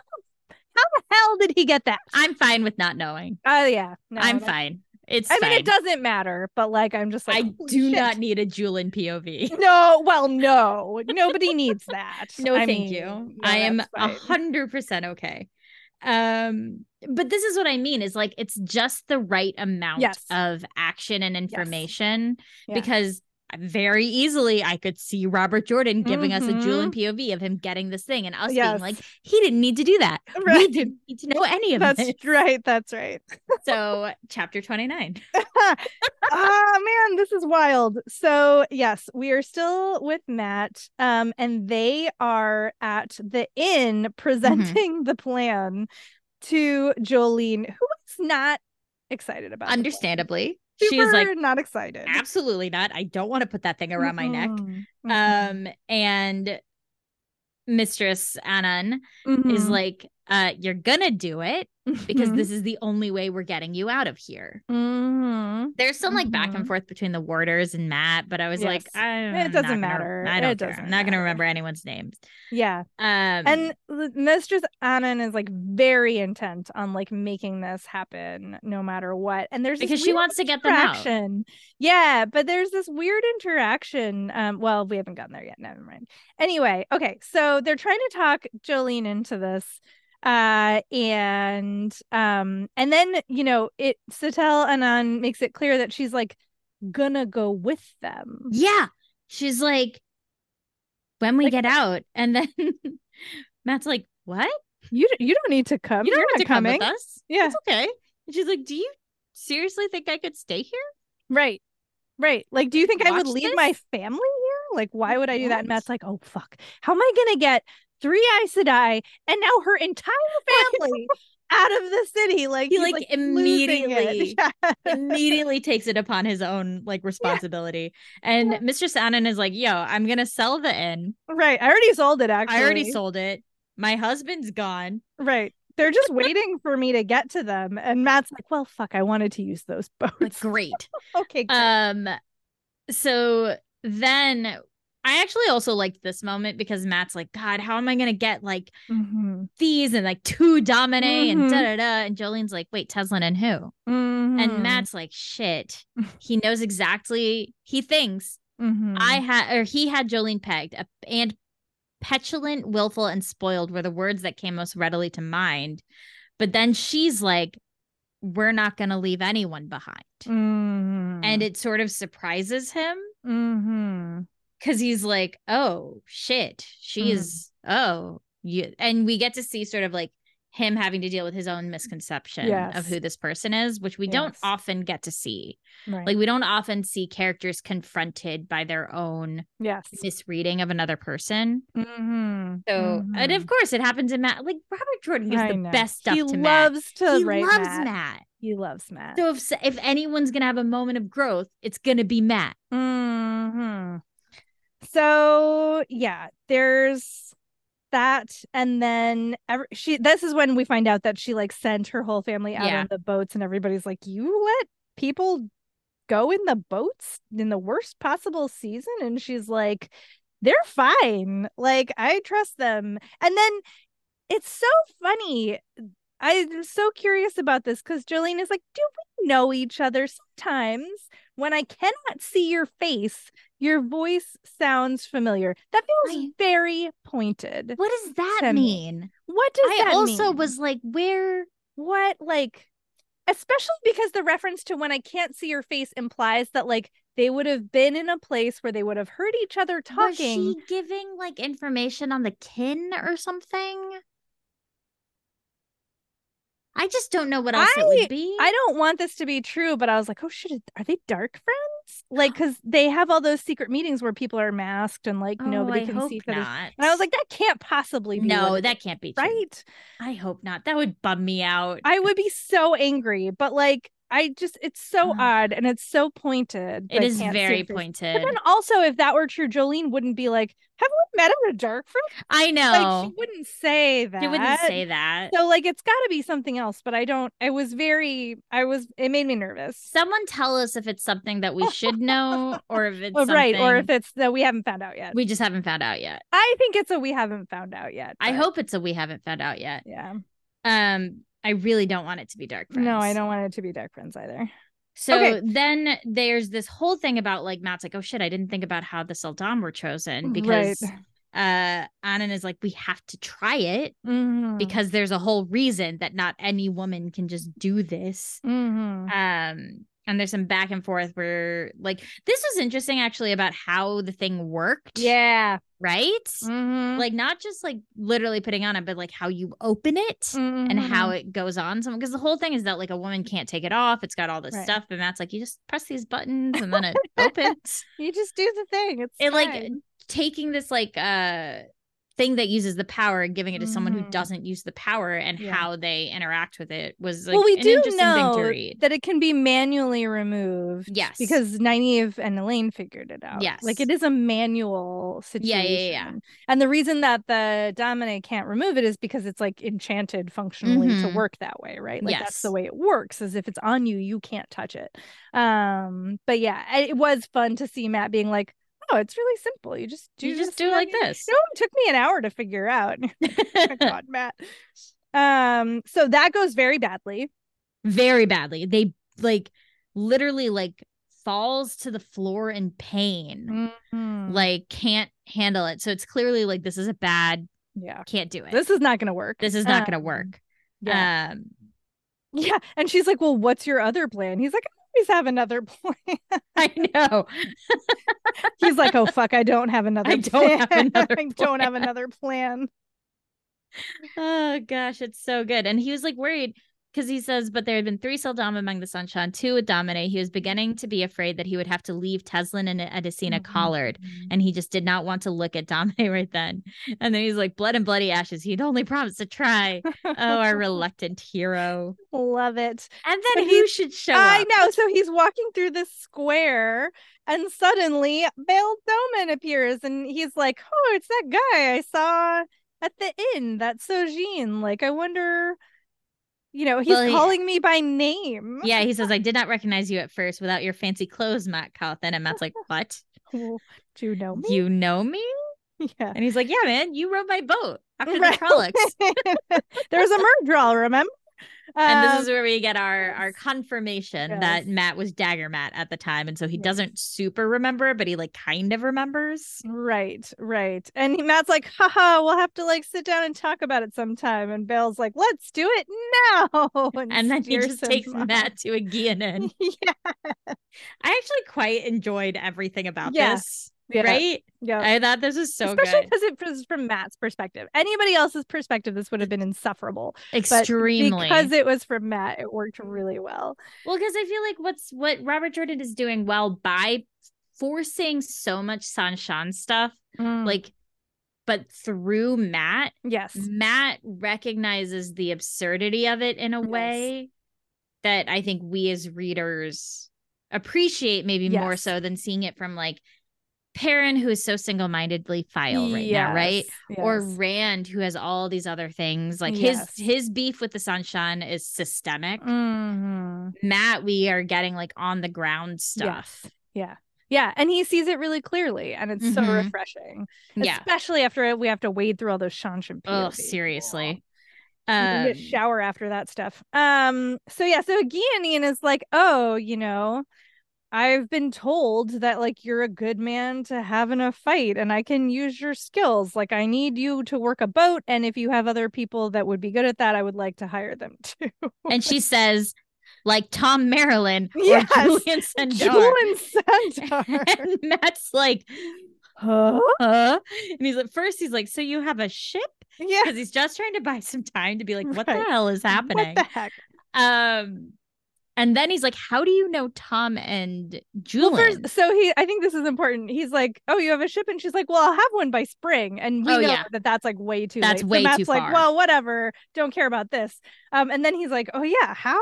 how the hell did he get that? I'm fine with not knowing. Oh yeah, no, I'm fine. It's I fine. mean, it doesn't matter, but like, I'm just like, I do shit. not need a Julian POV. No, well, no, nobody needs that. No, I thank mean, you. I am a hundred percent okay. Um, but this is what I mean is like it's just the right amount Yes. of action and information Yeah. because very easily I could see Robert Jordan giving us a Julian Mhm. POV of him getting this thing and us Yes. being like, he didn't need to do that. We didn't need to know any of That's this. right. That's right. So chapter 29. oh man, this is wild. So yes, we are still with Mat, um, and they are at the inn presenting the plan to Joline, who is not excited about. Understandably. Is Super like, not excited. absolutely not. I don't want to put that thing around my neck. Mhm. Mhm. Um, and Mistress Anan is Mhm. like, uh, you're gonna do it because Mhm. this is the only way we're getting you out of here. Mhm. There's some like back and Mhm. forth between the warders and Mat, but I was like, Yes. I, It doesn't matter. I don't It care. doesn't I'm not gonna remember anyone's names. Yeah. Um, and mistress anan is like very intent on like making this happen no matter what and there's because she wants to get them out. yeah but there's this weird interaction um well we haven't gotten there yet never mind anyway okay so they're trying to talk joline into this uh and um and then you know it Setalle Anan makes it clear that she's like gonna go with them Yeah, she's like, when we Like- get out, and then Mat's like, what? you you don't need to come You don't You're have to come with us. yeah It's okay. And she's like, do you seriously think I could stay here? Right. Right. Like, do you think I would leave this? my family here? Like, why would I do that? And Mat's like, oh, fuck. How am I going to get three Aes Sedai and now her entire family out of the city? Like, He, he's, like, immediately- Yeah. immediately takes it upon his own like responsibility. And Yeah. Mr. Anan is like, yo, I'm gonna sell the inn. right. I already sold it, actually. I already sold it. My husband's gone. Right. They're just waiting for me to get to them. And Mat's like, well, fuck, I wanted to use those Like, boats. great. okay. Great. um so then I actually also liked this moment because Mat's like, God, how am I gonna get like Mhm. these and like two damane Mhm. and da da da? And Joline's like, wait, Teslyn and who? Mhm. And Mat's like, shit. He knows exactly. He thinks. I had, or he had Joline pegged, uh, and petulant, willful, and spoiled were the words that came most readily to mind. But then she's like, "We're not going to leave anyone behind," Mhm. and it sort of surprises him Mhm. Because he's like, "Oh shit, she Mhm. is oh you," and we get to see sort of like him having to deal with his own misconception Yes. of who this person is, which we don't often get to see. Right. Like we don't often see characters confronted by their own yes. misreading of another person. Mhm. So, and of course, it happens in Mat. Like Robert Jordan gives I the know. best stuff he to Mat. loves to He write loves Mat. Mat. He loves Mat. So if if anyone's gonna have a moment of growth, it's gonna be Mat. hmm So yeah, there's that, and then every, she. This is when we find out that she like sent her whole family out Yeah. on the boats, and everybody's like, "You let people go in the boats in the worst possible season," and she's like, "They're fine. Like I trust them." And then it's so funny. I'm so curious about this because Joline is like, Do we know each other? Sometimes when I cannot see your face, your voice sounds familiar. That feels I- very pointed. What does that to me. mean? What does that mean? I that also mean? was like, where? what like especially because the reference to when I can't see your face implies that like they would have been in a place where they would have heard each other Was talking. she giving like information on the kin or something? I just don't know what else it would be. I don't want this to be true, but I was like, oh shit, are they darkfriends? Like, because they have all those secret meetings where people are masked and like Oh, nobody I can see each other. And I was like, that can't possibly be. no, what it can't be true. right. I hope not. That would bum me out. I would be so angry, but like, I just, it's so Ugh. odd and it's so pointed. it is very pointed. But then also, if that were true, Joline wouldn't be like, have we met at a darkfriend? I know. Like, she wouldn't say that. She wouldn't say that. So, like, it's got to be something else, but I don't, I was very, I was, it made me nervous. Someone tell us if it's something that we should know or if it's right. Or if it's that we haven't found out yet. we just haven't found out yet. I think it's a we haven't found out yet. I hope it's a we haven't found out yet. Yeah. Um, I really don't want it to be Darkfriends. No, I don't want it to be Darkfriends either. So Okay. then there's this whole thing about like Mat's like, oh shit, I didn't think about how the sul'dam were chosen because uh Anan is like, we have to try it Mhm. because there's a whole reason that not any woman can just do this. Mhm. Um and there's some back and forth where like this was interesting actually about how the thing worked. yeah. Right? Mhm. Like not just like literally putting on it, but like how you open it and how Mhm. it goes on someone because the whole thing is that like a woman can't take it off it's got all this Right. stuff and that's like you just press these buttons and then it opens you just do the thing. It's it like taking this like uh thing that uses the power and giving it to someone who Mhm. doesn't use the power and Yeah. how they interact with it was like well, we do interesting thing know to read that it can be manually removed. Yes. because Nynaeve and Elayne figured it out. Yes. like it is a manual situation. yeah, yeah. yeah. And the reason that the damane can't remove it is because it's like enchanted functionally to Mhm. work that way, right? Like that's the way it works. Is if it's on you, you can't touch it. Um, but yeah, it was fun to see Mat being like. Oh, it's really simple. You just do you just do it like this No, it took me an hour to figure out. oh God, Mat. Um, so that goes very badly. very badly they like literally like falls to the floor in pain Mhm. like can't handle it so it's clearly like this is a bad yeah, can't do it this is not to work. this is not Um, to work Yeah, um yeah. And she's like, "Well, what's your other plan?" He's like, "I always have another plan." i know He's like, "Oh fuck, I don't have another. I don't have another I don't have another plan." oh gosh it's so good and he was like worried because he says but there had been three sul'dam among the Seanchan two with damane he was beginning to be afraid that he would have to leave Teslyn and Edesina mm-hmm. collared mm-hmm. and he just did not want to look at damane right then and then he's like blood and bloody ashes he'd only promised to try oh our reluctant hero love it. and So then who should show I up know. So he's walking through this square, and suddenly Bayle Domon appears, and he's like, "Oh, it's that guy I saw at the inn. That's Sojin. Like, I wonder." You know, he's Well, he- calling me by name. yeah he says I did not recognize you at first without your fancy clothes Mat Cauthon and Mat's like what do you know me? you know me Yeah. and he's like yeah man you rode my boat after Right. the Trollocs There's a Myrddraal, remember? And Um, this is where we get our our confirmation Yes. that Mat was Dagger Mat at the time, and so he Yes. doesn't super remember, but he like kind of remembers. Right, right. And he- Mat's like, haha, we'll have to like sit down and talk about it sometime. And Bayle's like, let's do it now. And then he just takes off. Mat to a Egeanin. yeah. I actually quite enjoyed everything about Yeah. this. Yeah. Right? Yeah. I thought this was so Especially good. because it was from Mat's perspective. Anybody else's perspective, this would have been insufferable. But Extremely. because it was from Mat, it worked really well. Well, because I feel like what's what Robert Jordan is doing well by forcing so much Seanchan stuff, Mm. like, but through Mat, yes. Mat recognizes the absurdity of it in a Yes. way that I think we as readers appreciate maybe more so than seeing it from like Perrin, who is so single mindedly file right now, right? Yes, Or. Rand, who has all these other things. Like Yes. his his beef with the Seanchan is systemic. Mhm. Mat, we are getting like on the ground stuff. Yes. Yeah. Yeah. And he sees it really clearly. And it's so Mhm. refreshing. Yeah. Especially after we have to wade through all those Seanchan Oh, seriously. Um, shower after that stuff. Um, so yeah, so Egeanin is like, oh, you know, I've been told that like you're a good man to have in a fight and I can use your skills. Like I need you to work a boat, and if you have other people that would be good at that, I would like to hire them too. and she says, like Tom Merrilin or Yes, Julian Sandar. Julian Sandar. and Mat's like, huh? huh? And he's at first he's like, so you have a ship? Yeah. Because he's just trying to buy some time to be like, what Right. the hell is happening? What the heck? Um, and then he's like, how do you know Tom and Well, Julian? first, so he, I think this is important. He's like, "Oh, you have a ship," and she's like, "Well, I'll have one by spring." And we Oh, know yeah. that that's like way too. That's late. way so too like, far. "Well, whatever. Don't care about this." Um, and then he's like, "Oh yeah, how?"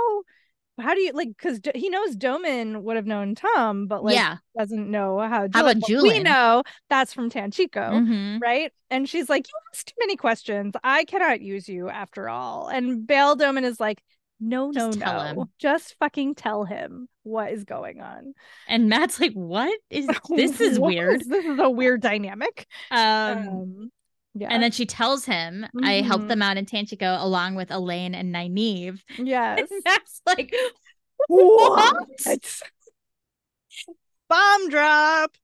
How do you like? Because he knows Domon would have known Tom, but like yeah. doesn't know how. How about But We know that's from Tanchico, Mhm. right? And she's like, "You ask too many questions. I cannot use you after all." And Bayle Domon is like, "No, Just no, no. him." Just fucking tell him what is going on." And Mat's like, what is this? Is weird. is- this is a weird dynamic. Um, Um, yeah. and then she tells him, I helped Mhm. them out in Tanchico along with Elayne and Nynaeve. yes. And Mat's like, what? Bomb drop.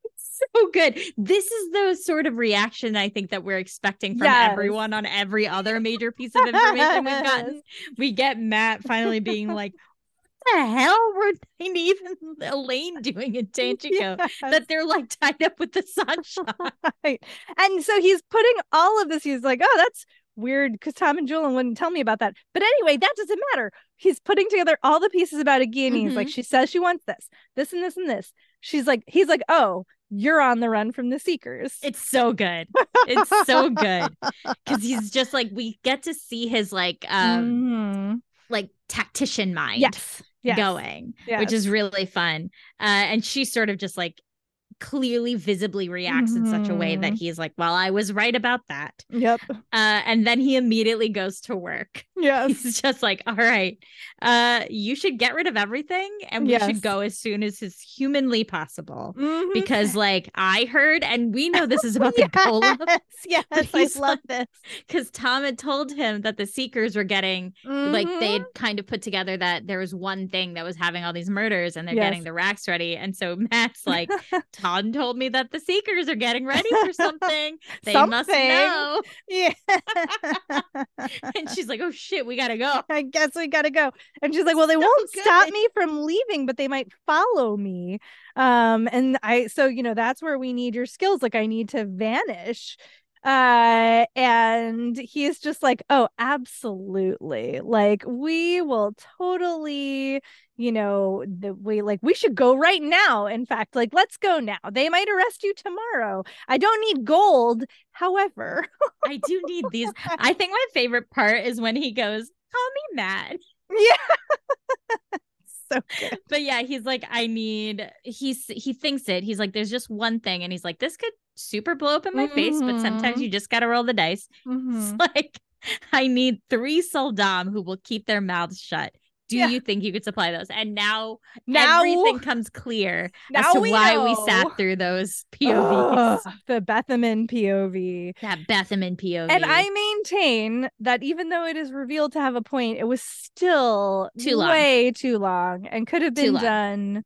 So good. This is the sort of reaction I think that we're expecting from Yes. everyone on every other major piece of information we've gotten. We get Mat finally being like, "What the hell were Nynaeve and Elayne doing in Tanchico? Yes. That they're like tied up with the Seanchan." Right. And so he's putting all of this, he's like, oh, that's weird because Tom and Julian wouldn't tell me about that. But anyway, that doesn't matter. He's putting together all the pieces about Aegea and he's like, mm-hmm. she says she wants this, this, and this, and this. She's like, he's like, oh, you're on the run from the Seekers. It's so good. It's so good because he's just like we get to see his like um Mhm. like tactician mind. Yes. Yes. going, Yes. which is really fun. Uh, and she's sort of just like clearly, visibly reacts in such a way that Mhm. he's like, "Well, I was right about that." Yep. Uh, and then he immediately goes to work. Yes. He's just like, "All right, uh, you should get rid of everything, and we Yes. should go as soon as is humanly possible." Mhm. Because, like, I heard, and we know this is about the Gholam, yes, yes, I love this. because Tom had told him that the Seekers were getting like Mhm. they had kind of put together that there was one thing that was having all these murders and they're Yes. getting the racks ready. And so Mat's like, Todd told me that the Seekers are getting ready for something. They must Something. know. yeah. And she's like, oh shit, we gotta go. I guess we gotta go. And she's like, Well, they So won't stop me from leaving, but they might follow me. Um, and I so you know, that's where we need your skills. Like I need to vanish. Uh and he's just like, Oh, absolutely. Like we will totally, you know, the we like we should go right now. In fact, like let's go now. They might arrest you tomorrow. I don't need gold. However, I do need these. I think my favorite part is when he goes, call me Mat. yeah. so good. But yeah, he's like, I need he's he thinks it. He's like, there's just one thing. And he's like, this could super blow up in my face, but sometimes Mhm. you just gotta roll the dice. Mhm. It's like I need three sul'dam who will keep their mouths shut. Do Yeah. you think you could supply those? And now, Now everything comes clear as to we why we sat through those POVs. Ugh, the Bethamin POV. that Bethamin POV. And I maintain that even though it is revealed to have a point, it was still Too long. way too long and could have been done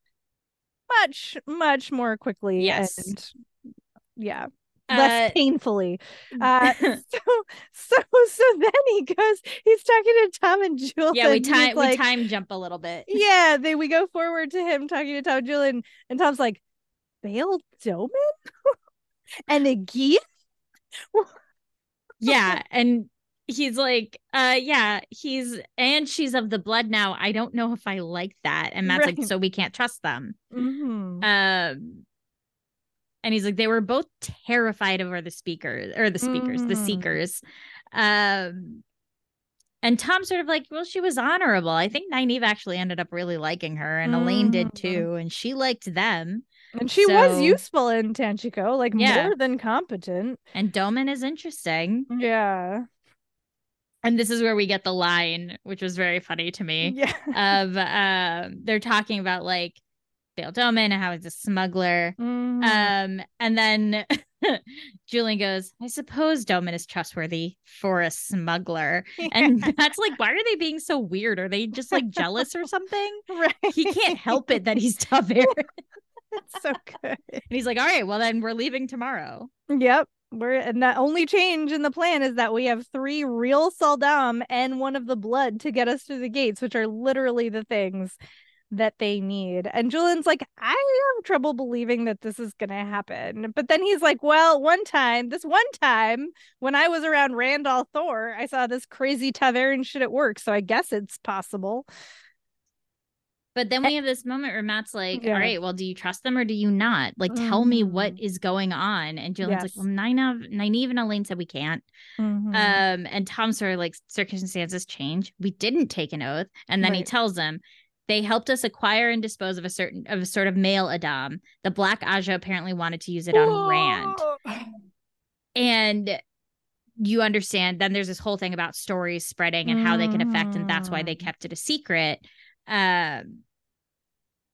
much, much more quickly. Yes. And yeah. Uh, Less painfully. Uh, so, so, so then he goes, he's talking to Tom and Julian. yeah, we time like, we time jump a little bit. yeah, they we go forward to him talking to Tom and Julian, and Tom's like, Bayle Domon and Aegea? yeah and he's like uh yeah he's and she's of the blood now i don't know if i like that and mat's like so we can't trust them Mhm. um and he's like they were both terrified over the speakers or the speakers the Mhm. seekers um and Tom's sort of like, well, she was honorable. I think Nynaeve actually ended up really liking her, and Elayne did Mhm. too, and she liked them. And she was useful in Tanchico, like Yeah. more than competent. And Domon is interesting. Yeah. And this is where we get the line, which was very funny to me. Yeah. of um they're talking about like Bayle Domon and how he's a smuggler. Mhm. Um and then Julian goes, I suppose Domon is trustworthy for a smuggler. And that's like, why are they being so weird? Are they just like jealous or something? right. He can't help it that he's ta'veren. That's so good. And he's like, all right, well then we're leaving tomorrow. Yep. We're and the only change in the plan is that we have three real sul'dam and one of the blood to get us through the gates, which are literally the things that they need. And Julian's like, I have trouble believing that this is gonna happen. But then he's like, Well, one time, this one time when I was around Rand al'Thor, I saw this crazy ta'veren shit at work. So I guess it's possible. But then we have this moment where Mat's like, Yeah. all right, well, do you trust them or do you not? Like, tell me what Mhm. going on. And Julian's Yes. like, well, Nynaeve, Nynaeve and Elayne said we can't. Mhm. Um, and Tom sort of like circumstances change. We didn't take an oath, and then he tells them they helped us acquire and dispose of a certain of a sort of male a'dam. The Black Ajah apparently wanted to use it on Rand, and you understand. Then there's this whole thing about stories spreading and how they can affect, and that's why they Mhm. kept it a secret. Um,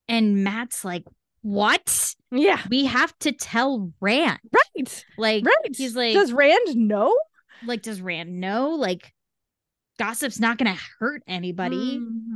and Mat's like, "What? Yeah. We have to tell Rand? Right. Like, Right. he's like, Does Rand know? like does rand know like gossip's not gonna hurt anybody Mhm.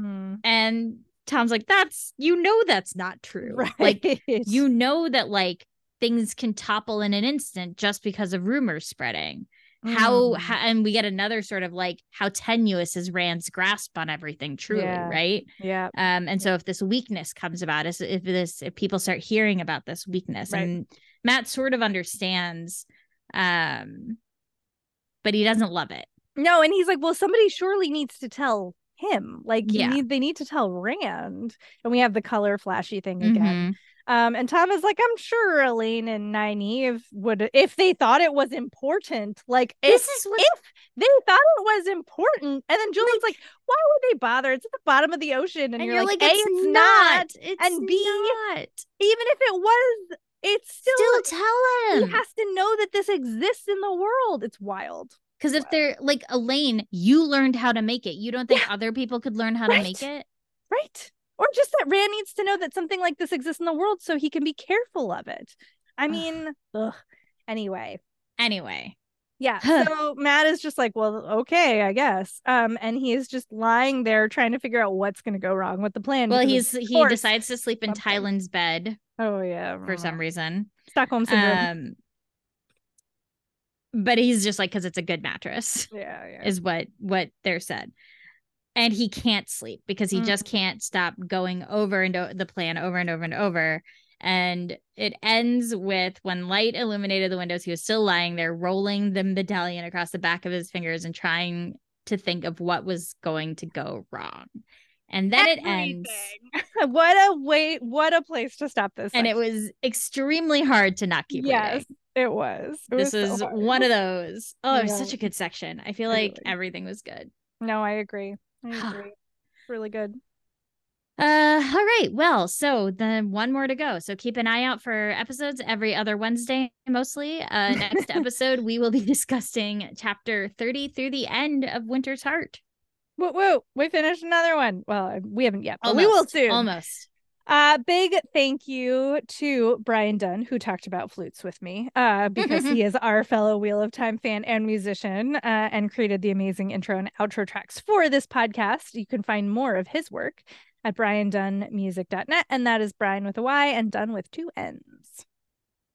and Tom's like, that's you know that's not true. Right. Like you know that like things can topple in an instant just because of rumors spreading. How, Mm. how and we get another sort of like how tenuous is Rand's grasp on everything truly, Yeah. right? Yeah. Um, and so if this weakness comes about, is if this if people start hearing about this weakness, Right. and Mat sort of understands, um, but he doesn't love it. No, and he's like, well, somebody surely needs to tell him. Like, Yeah. need they need to tell Rand. And we have the color flashy thing again. Mhm. Um, and Tom is like, I'm sure Elayne and Nynaeve would if they thought it was important. Like, This if, is what if they thought it was important, and then Julian's like, why would they bother? It's at the bottom of the ocean, and, and you're, like, A, it's not. It's and B, not. Even if it was, it's still. Still tell he has to know that this exists in the world. It's wild. Because if Wow. they're like Elayne, you learned how to make it. You don't think Yeah. other people could learn how to make it? Right. Or just that Rand needs to know that something like this exists in the world so he can be careful of it. I mean, ugh. Anyway, Anyway, yeah. So Mat is just like, well, okay, I guess. Um, and he is just lying there trying to figure out what's going to go wrong with the plan. well, he's he decides to sleep in something. Tylin's bed Oh yeah, for some reason. Stockholm syndrome. Um, but he's just like because it's a good mattress. yeah, yeah. is what what they're said and he can't sleep because he just Mm. can't stop going over and o- the plan over and over and over and it ends with when light illuminated the windows he was still lying there rolling the medallion across the back of his fingers and trying to think of what was going to go wrong and then it ends what a way! What a place to stop this. and it was extremely hard to not keep yes, reading it was. It this was so is hard. one of those oh it was such a good section i feel like Really. everything was good No, I agree. I agree. really good. Uh, all right. Well, so then one more to go. So keep an eye out for episodes every other Wednesday, mostly. Uh, next episode, we will be discussing chapter 30 through the end of Winter's Heart. Whoa, whoa! We finished another one. Well, we haven't yet, but we will soon. Almost. Uh, big thank you to Brian Dunn, who talked about flutes with me, uh, because he is our fellow Wheel of Time fan and musician, uh, and created the amazing intro and outro tracks for this podcast. You can find more of his work at briandunnmusic.net, and that is Brian with a Y and Dunn with two N's.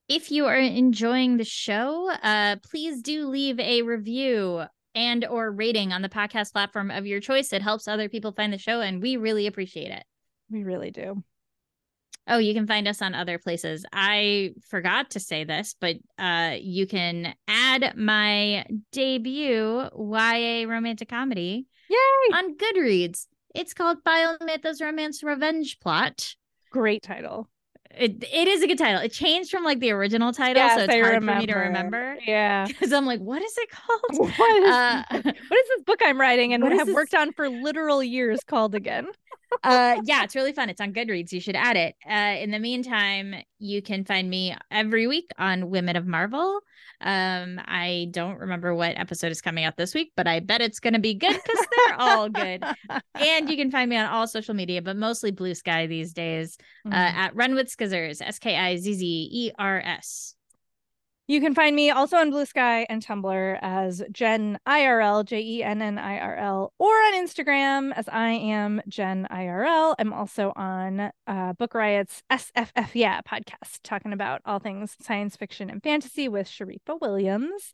If you are enjoying the show, uh, please do leave a review and or rating on the podcast platform of your choice. It helps other people find the show, and we really appreciate it. We really do. Oh, you can find us on other places. I forgot to say this, but uh, you can add my debut YA romantic comedy Yay! on Goodreads. It's called Biomythos Romance Revenge Plot. Great title. It, it is a good title. It changed from like the original title, Yes, so it's I hard for me to remember. Yeah. Because I'm like, what is it called? What is, Uh, what is this book I'm writing and have this- worked on for literal years called again? uh yeah it's really fun it's on goodreads you should add it. Uh in the meantime you can find me every week on women of marvel. Um i don't remember what episode is coming out this week but i bet it's gonna be good because they're all good. And you can find me on all social media but mostly blue sky these days uh Mm. at run with skizzers s-k-i-z-z-e-r-s You can find me also on Blue Sky and Tumblr as Jenn IRL, J E N N I R L, or on Instagram as I am Jenn IRL. I'm also on uh, Book Riot's SFF Yeah podcast, talking about all things science fiction and fantasy with Sharifah Williams.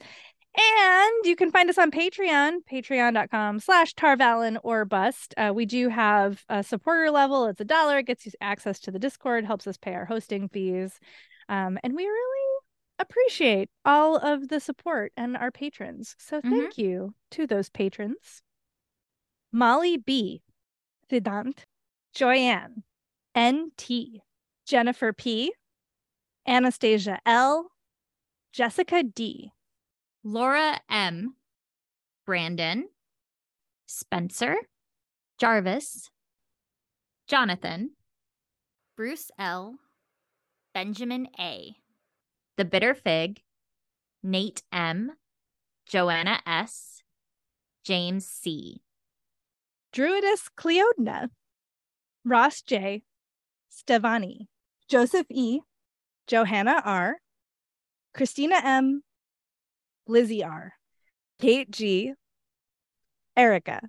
And you can find us on Patreon, patreon.com slash Tar Valon or Bust. Uh, we do have a supporter level. It's a dollar. It gets you access to the Discord, helps us pay our hosting fees. Um, and we really appreciate all of the support and our patrons. So mm-hmm. thank you to those patrons. Molly B, Siddhant, Joyanne, NT, Jennifer P, Anastasia L, Jessica D, laura m. Brandon. Spencer. Jarvis. Jonathan. Bruce l. Benjamin a the bitter fig nate m joanna s james c. Druidess Cleodna, Ross J, Stevani, Joseph E, Johanna R, Christina M, Lizzie R, Kate G, Erica,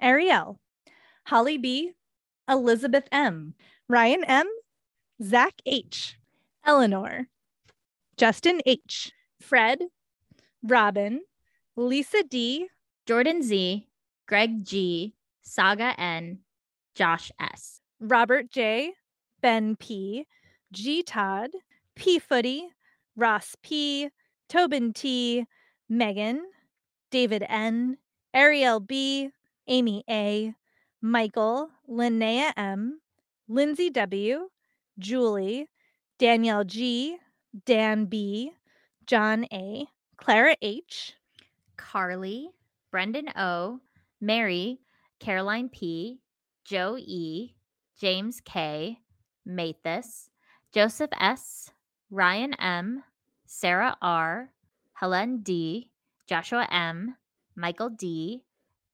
Ariel, Holly B, Elizabeth M, Ryan M, Zach H, Eleanor, Justin H, Fred, Robin, Lisa D, Jordan Z, Greg G, Saga N, Josh S, Robert J, Ben P, G Todd, P Footy, Ross P, Tobin T, Megan, David N, Ariel B, Amy A, Michael, Linnea M, Lindsay W, Julie, Danielle G, Dan B, John A, Clara H, Carly, Brendan O, Mary, Caroline P, Joe E, James K, Mathis, Joseph S, Ryan M, Sarah R, Helen D, Joshua M, Michael D,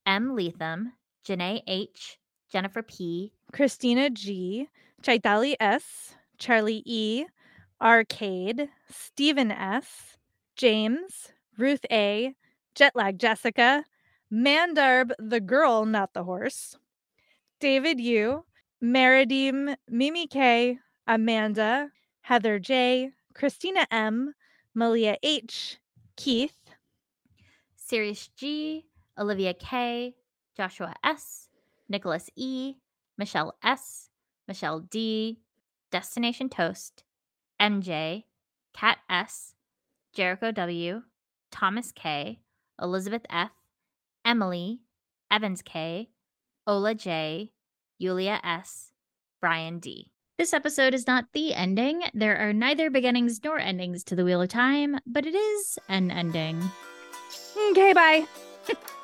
M. Leatham, Janae H, Jennifer P, Christina G, Chaitali S, Charlie E, Arcade, Stephen S, James, Ruth A, Jetlag Jessica, Mandarb the girl, not the horse, David U, Meridim, Mimi K, Amanda, Heather J, Christina M, Malia H, Keith, Sirius G, Olivia K, Joshua S, Nicholas E, Michelle S, Michelle D, Destination Toast, MJ, Kat S, Jericho W, Thomas K, Elizabeth F, Emily, Evans K, Ola J, Yulia S, Brian D. This episode is not the ending. There are neither beginnings nor endings to the Wheel of Time, but it is an ending. Okay, bye.